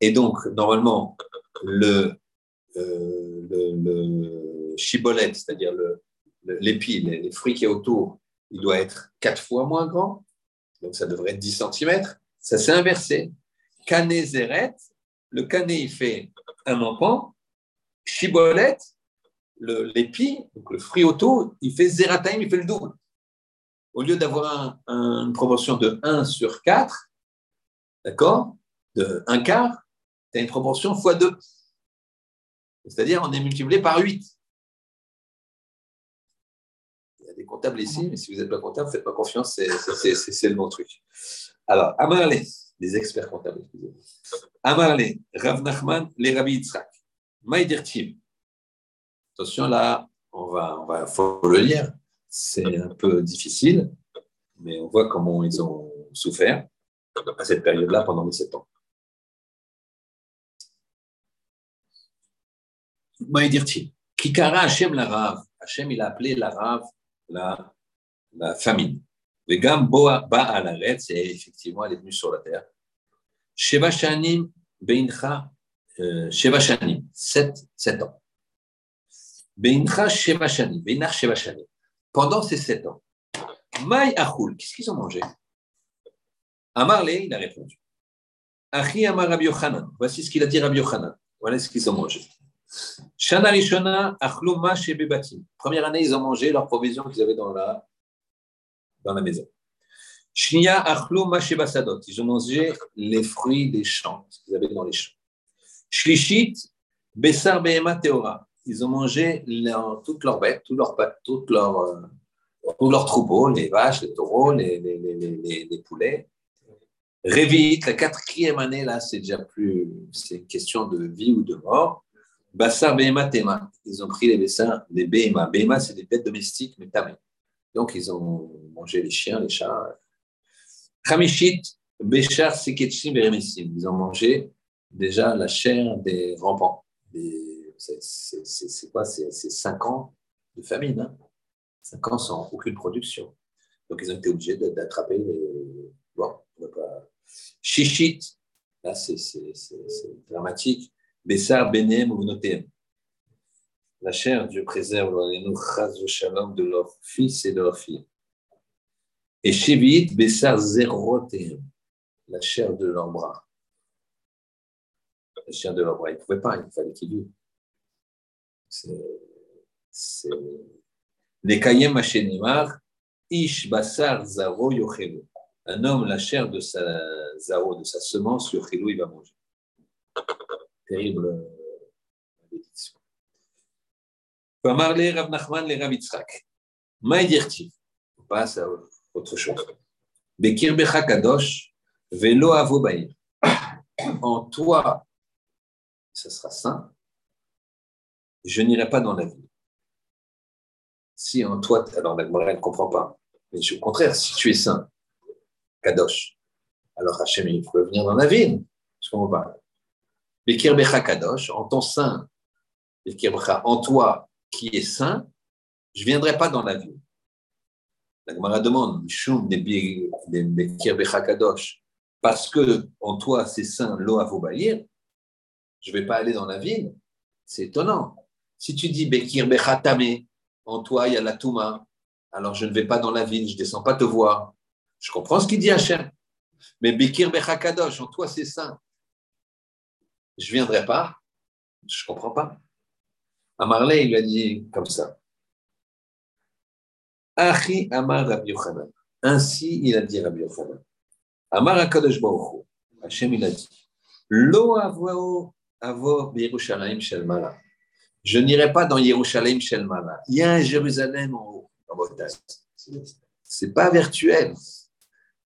Et donc, normalement, le, euh, le, c'est-à-dire l'épi, les, fruits qui est autour, il doit être quatre fois moins grand, donc ça devrait être 10 cm. Ça s'est inversé. Cané zéret, le cané, il fait un empan. Chibolette, l'épi, donc le fruit il fait zératime, il fait le double. Au lieu d'avoir une proportion de 1 sur 4, d'accord, de 1 quart, tu as une proportion fois 2. C'est-à-dire, on est multiplié par 8 des comptables ici, mais si vous n'êtes pas comptable, faites pas confiance, c'est le bon truc. Alors, Amarle, les experts comptables, excusez-moi. Rav Nachman, les Rabbi Yitzhak. Maïdirtim. Attention, là, on va, on va, faut le lire. C'est un peu difficile, mais on voit comment ils ont souffert à cette période-là pendant les sept ans. Maïdirtim. Kikara Hachem la Rav. Hachem, il a appelé la Rav la, la famine. Le Gamboa à la c'est effectivement, elle est venue sur la terre. Sheva Shanim Beincha, Sheva Shanim, 7, 7 ans. Beincha Sheva Shanim, Beinach Sheva Shanim. Pendant ces 7 ans, Maï Achoul, qu'est-ce qu'ils ont mangé? Amarle, il a répondu. Achi Amar Rabbi Yochanan, voici ce qu'il a dit Rabbi Yochanan. Voilà ce qu'ils ont mangé. Shana Rishona, Achluma Shebebatim. Première année, ils ont mangé leurs provisions qu'ils avaient dans la, dans la maison. Shnia Achluma Shebasadot. Ils ont mangé les fruits des champs, ce qu'ils avaient dans les champs. Shlishit, Bessar Behema Teora. Ils ont mangé toutes leurs bêtes, tous leurs toutes leurs, tous leurs troupeaux, les vaches, les taureaux, les, les, les, les poulets. Révite, la quatrième année, là, c'est déjà plus, c'est une question de vie ou de mort. Bassar Behema Tema. Ils ont pris les bassins des Behema. Behema, c'est des bêtes domestiques, mais tamé. Donc, ils ont mangé les chiens, les chats. Khamishit, Béchar, Seketchim, Beremesim. Ils ont mangé déjà la chair des rampants. C'est quoi? C'est 5 ans de famine. Hein 5 ans sans aucune production. Donc, ils ont été obligés d'attraper les. Bon, on va pas. Chichit, là, c'est dramatique. Bessar, Benem ou Notem. La chair, Dieu préserve les shalom de leurs fils et de leurs filles. Et Shevit, Bessar, Zerotem, la chair de leurs bras. La chair de leurs bras, ils ne pouvaient pas, il fallait qu'ils vivent. C'est. Les Kayem Hachenimar, Ish Basar Zaro Yochelu. Un homme, la chair de sa Zaro, de sa semence, Yochelu, il va manger. Terrible malédiction. Nachman autre chose. Kadosh. En toi, ce sera saint. Je n'irai pas dans la ville. Si en toi, alors la ne comprend pas. Mais au contraire, si tu es saint, Kadosh, alors Hachem, il faut venir dans la ville. Je comprends pas? Bekir Kadosh, en ton saint, en toi qui est saint, je ne viendrai pas dans la ville. La Gemara demande, parce que en toi c'est saint, l'eau à je ne vais pas aller dans la ville. C'est étonnant. Si tu dis Bekir Becha Tamé, en toi il y a la Touma, alors je ne vais pas dans la ville, je ne descends pas te voir. Je comprends ce qu'il dit Hachem. Mais Bekir Bechakadosh, en toi c'est saint. Je ne viendrai pas. Je ne comprends pas. Amarley, il lui a dit comme ça. Achi Amar Rabbi Yochanan. Ainsi, il a dit Rabbi Yochanan. Amar Akadosh Baruch Hachem, il a dit. Lo avo avo Yerushalayim shel mala. Je n'irai pas dans Yerushalayim shel mala. Il y a un Jérusalem en haut. C'est pas virtuel.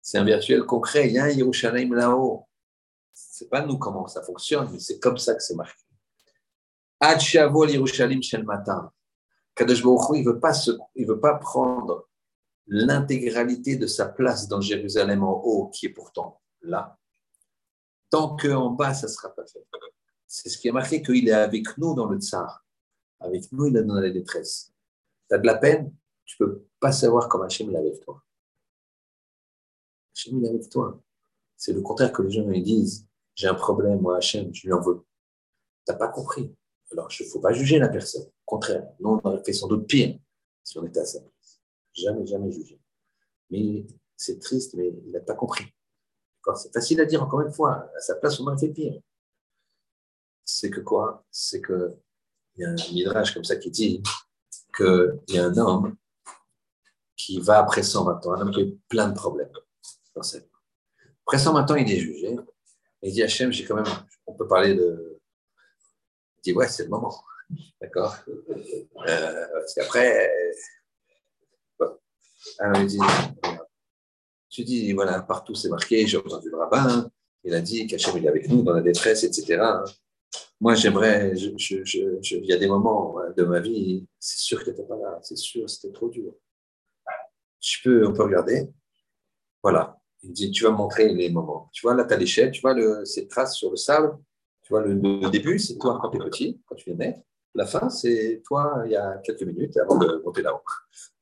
C'est un virtuel concret. Il y a un Yerushalayim là-haut. C'est pas nous comment ça fonctionne, mais c'est comme ça que c'est marqué. Ad Yerushalayim shel matin. Kadosh Baruch il veut pas il veut pas prendre l'intégralité de sa place dans Jérusalem en haut, qui est pourtant là, tant qu'en bas, ça ne sera pas fait. C'est ce qui est marqué qu'il est avec nous dans le tsar. Avec nous, il est dans la détresse. Tu as de la peine, tu ne peux pas savoir comment Hachem est avec toi. Hachem est avec toi. C'est le contraire que les gens me disent. J'ai un problème, moi, Hachem, je lui en veux. Tu n'as pas compris. Alors, il ne faut pas juger la personne. Au contraire, nous, on aurait fait sans doute pire si on était à sa place. Jamais, jamais juger. Mais c'est triste, mais il n'a pas compris. C'est facile à dire, encore une fois. À sa place, on aurait fait pire. C'est que quoi? C'est qu'il y a un midrash comme ça qui dit qu'il y a un homme qui va après 120 ans, un homme qui a eu plein de problèmes dans sa vie. Après 120 ans, il est jugé. Et il dit Hachem, j'ai quand même, on peut parler de. Il dit Ouais, c'est le moment. D'accord? Euh, Parce qu'après. Alors il dit Tu dis, voilà, partout c'est marqué, j'ai entendu le rabbin, il a dit qu'Hachem est avec nous dans la détresse, etc. Moi, j'aimerais, je, je, il y a des moments de ma vie, c'est sûr qu'il n'était pas là, c'est sûr, c'était trop dur tu peux, on peut regarder. Voilà. Il dit, tu vas montrer les moments. Tu vois, là, tu as l'échelle, tu vois le, ces traces sur le sable. Tu vois, le, début, c'est toi quand tu es petit, quand tu viens naître. La fin, c'est toi il y a quelques minutes avant de monter là-haut.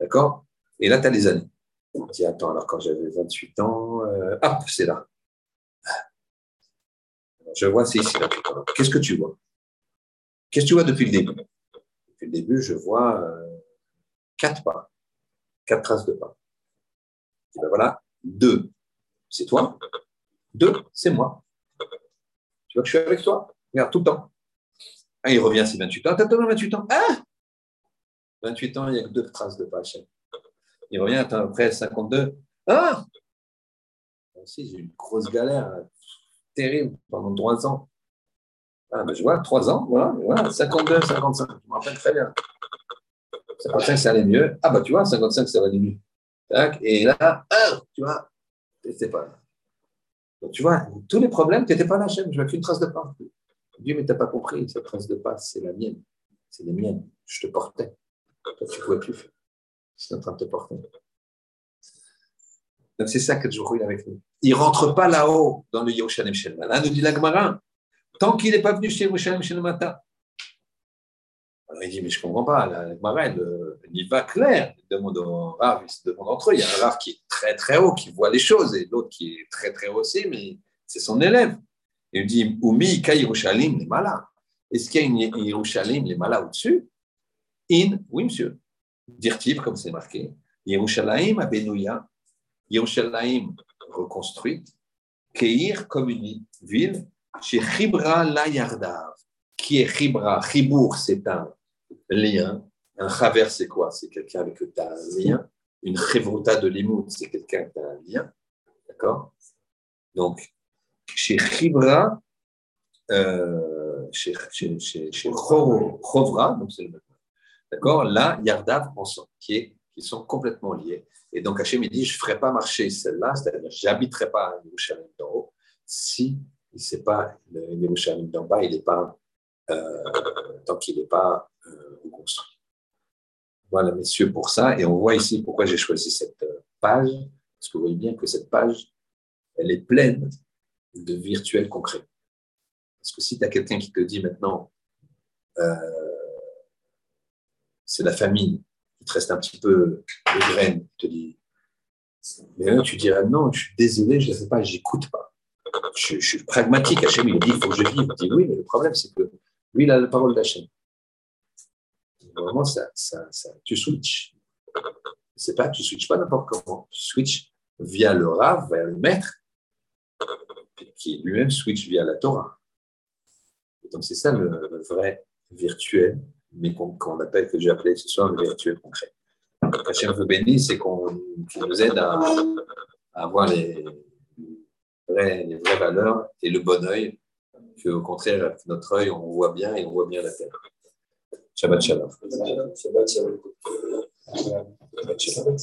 D'accord? Et là, tu as les années. On dit, attends, alors quand j'avais 28 ans, euh, hop, c'est là. je vois, c'est ici. Qu'est-ce que tu vois? Qu'est-ce que tu vois depuis le début? Depuis le début, je vois euh, quatre pas quatre traces de pas. Et ben voilà, deux, c'est toi? Deux, c'est moi. Tu vois que je suis avec toi Regarde, tout le temps. Ah, il revient, c'est 28 ans. Attends, 28 ans. Ah 28 ans, il n'y a que deux traces de pas. Il revient, attends, après 52. Ah Aussi, j'ai eu une grosse galère terrible pendant trois ans. Ah, ben, je vois, trois ans, voilà, voilà, 52, 55, je me rappelle très bien. 55, ça allait mieux. Ah, bah, tu vois, 55, ça aller mieux. et là, ah, tu vois, n'étais pas là. Tu vois, tous les problèmes, tu n'étais pas là, Hachem. Je n'avais qu'une trace de pas. Dieu, mais tu n'as pas compris. Cette trace de pas, c'est la mienne. C'est les miennes. Je te portais. Tu ne pouvais plus. C'est en train de te porter. Donc, c'est ça que je roule avec nous. Il ne rentre pas là-haut dans le Yerushalayim Shelman. Là, nous dit l'Agmara. tant qu'il n'est pas venu chez Yerushalayim matin. Il dit, mais je ne comprends pas, la Gemara, il y va clair. Il demande au Rav, il se demande entre eux. Il y a un Rav qui est très très haut, qui voit les choses, et l'autre qui est très très haut aussi, mais c'est son élève. Il dit, Oumi, Ka Yerushalayim, les malins. Est-ce qu'il y a une Yerushalayim, les malins au-dessus? In, oui monsieur. Dirtiv, comme c'est marqué. Yerushalayim, Abenouya. Yerushalayim, reconstruite. Keir, comme une ville. Chez Chibra la Yardav. Qui est Chibra Chibour, c'est un lien. Un chaver, c'est quoi? C'est quelqu'un avec qui tu as un lien. Une chevruta de limout, c'est quelqu'un qui a un lien. D'accord? Donc, chez Chibra, euh, chez, chez, chez, Chovra, donc c'est le même. D'accord? Là, Yardav, ensemble, qui, est, qui sont complètement liés. Et donc Hachem, il dit, je ne ferai pas marcher celle-là, c'est-à-dire, je n'habiterai pas à Yerushalayim d'en haut, si il n'est pas, le Yerushalayim d'en bas, il n'est pas, euh, tant qu'il n'est pas euh, construit. Voilà, messieurs, pour ça. Et on voit ici pourquoi j'ai choisi cette euh, page, parce que vous voyez bien que cette page, elle est pleine de virtuels concrets. Parce que si tu as quelqu'un qui te dit maintenant, euh, c'est la famine, il te reste un petit peu de graines, il te dit, mais là, tu dirais non, je suis désolé, je ne sais pas, j'écoute pas. Je, suis pragmatique. Hachem, il dit, il faut que je vive. Il dit oui, mais le problème, c'est que lui, il a la parole d'Hachem. Vraiment, ça, ça, tu switches. C'est pas, tu switches pas n'importe comment. Tu switches via le Rav, vers le maître, qui lui-même switch via la Torah. Et donc, c'est ça le, vrai virtuel, mais qu'on appelle, que j'ai appelé ce soir le virtuel concret. Hachem veut bénir, c'est qu'on nous aide à, avoir les vraies, les vraies valeurs et le bon œil, qu'au contraire, notre œil, on voit bien et on voit bien la terre. Shabbat shalom. Shabbat shalom. Shabbat shalom.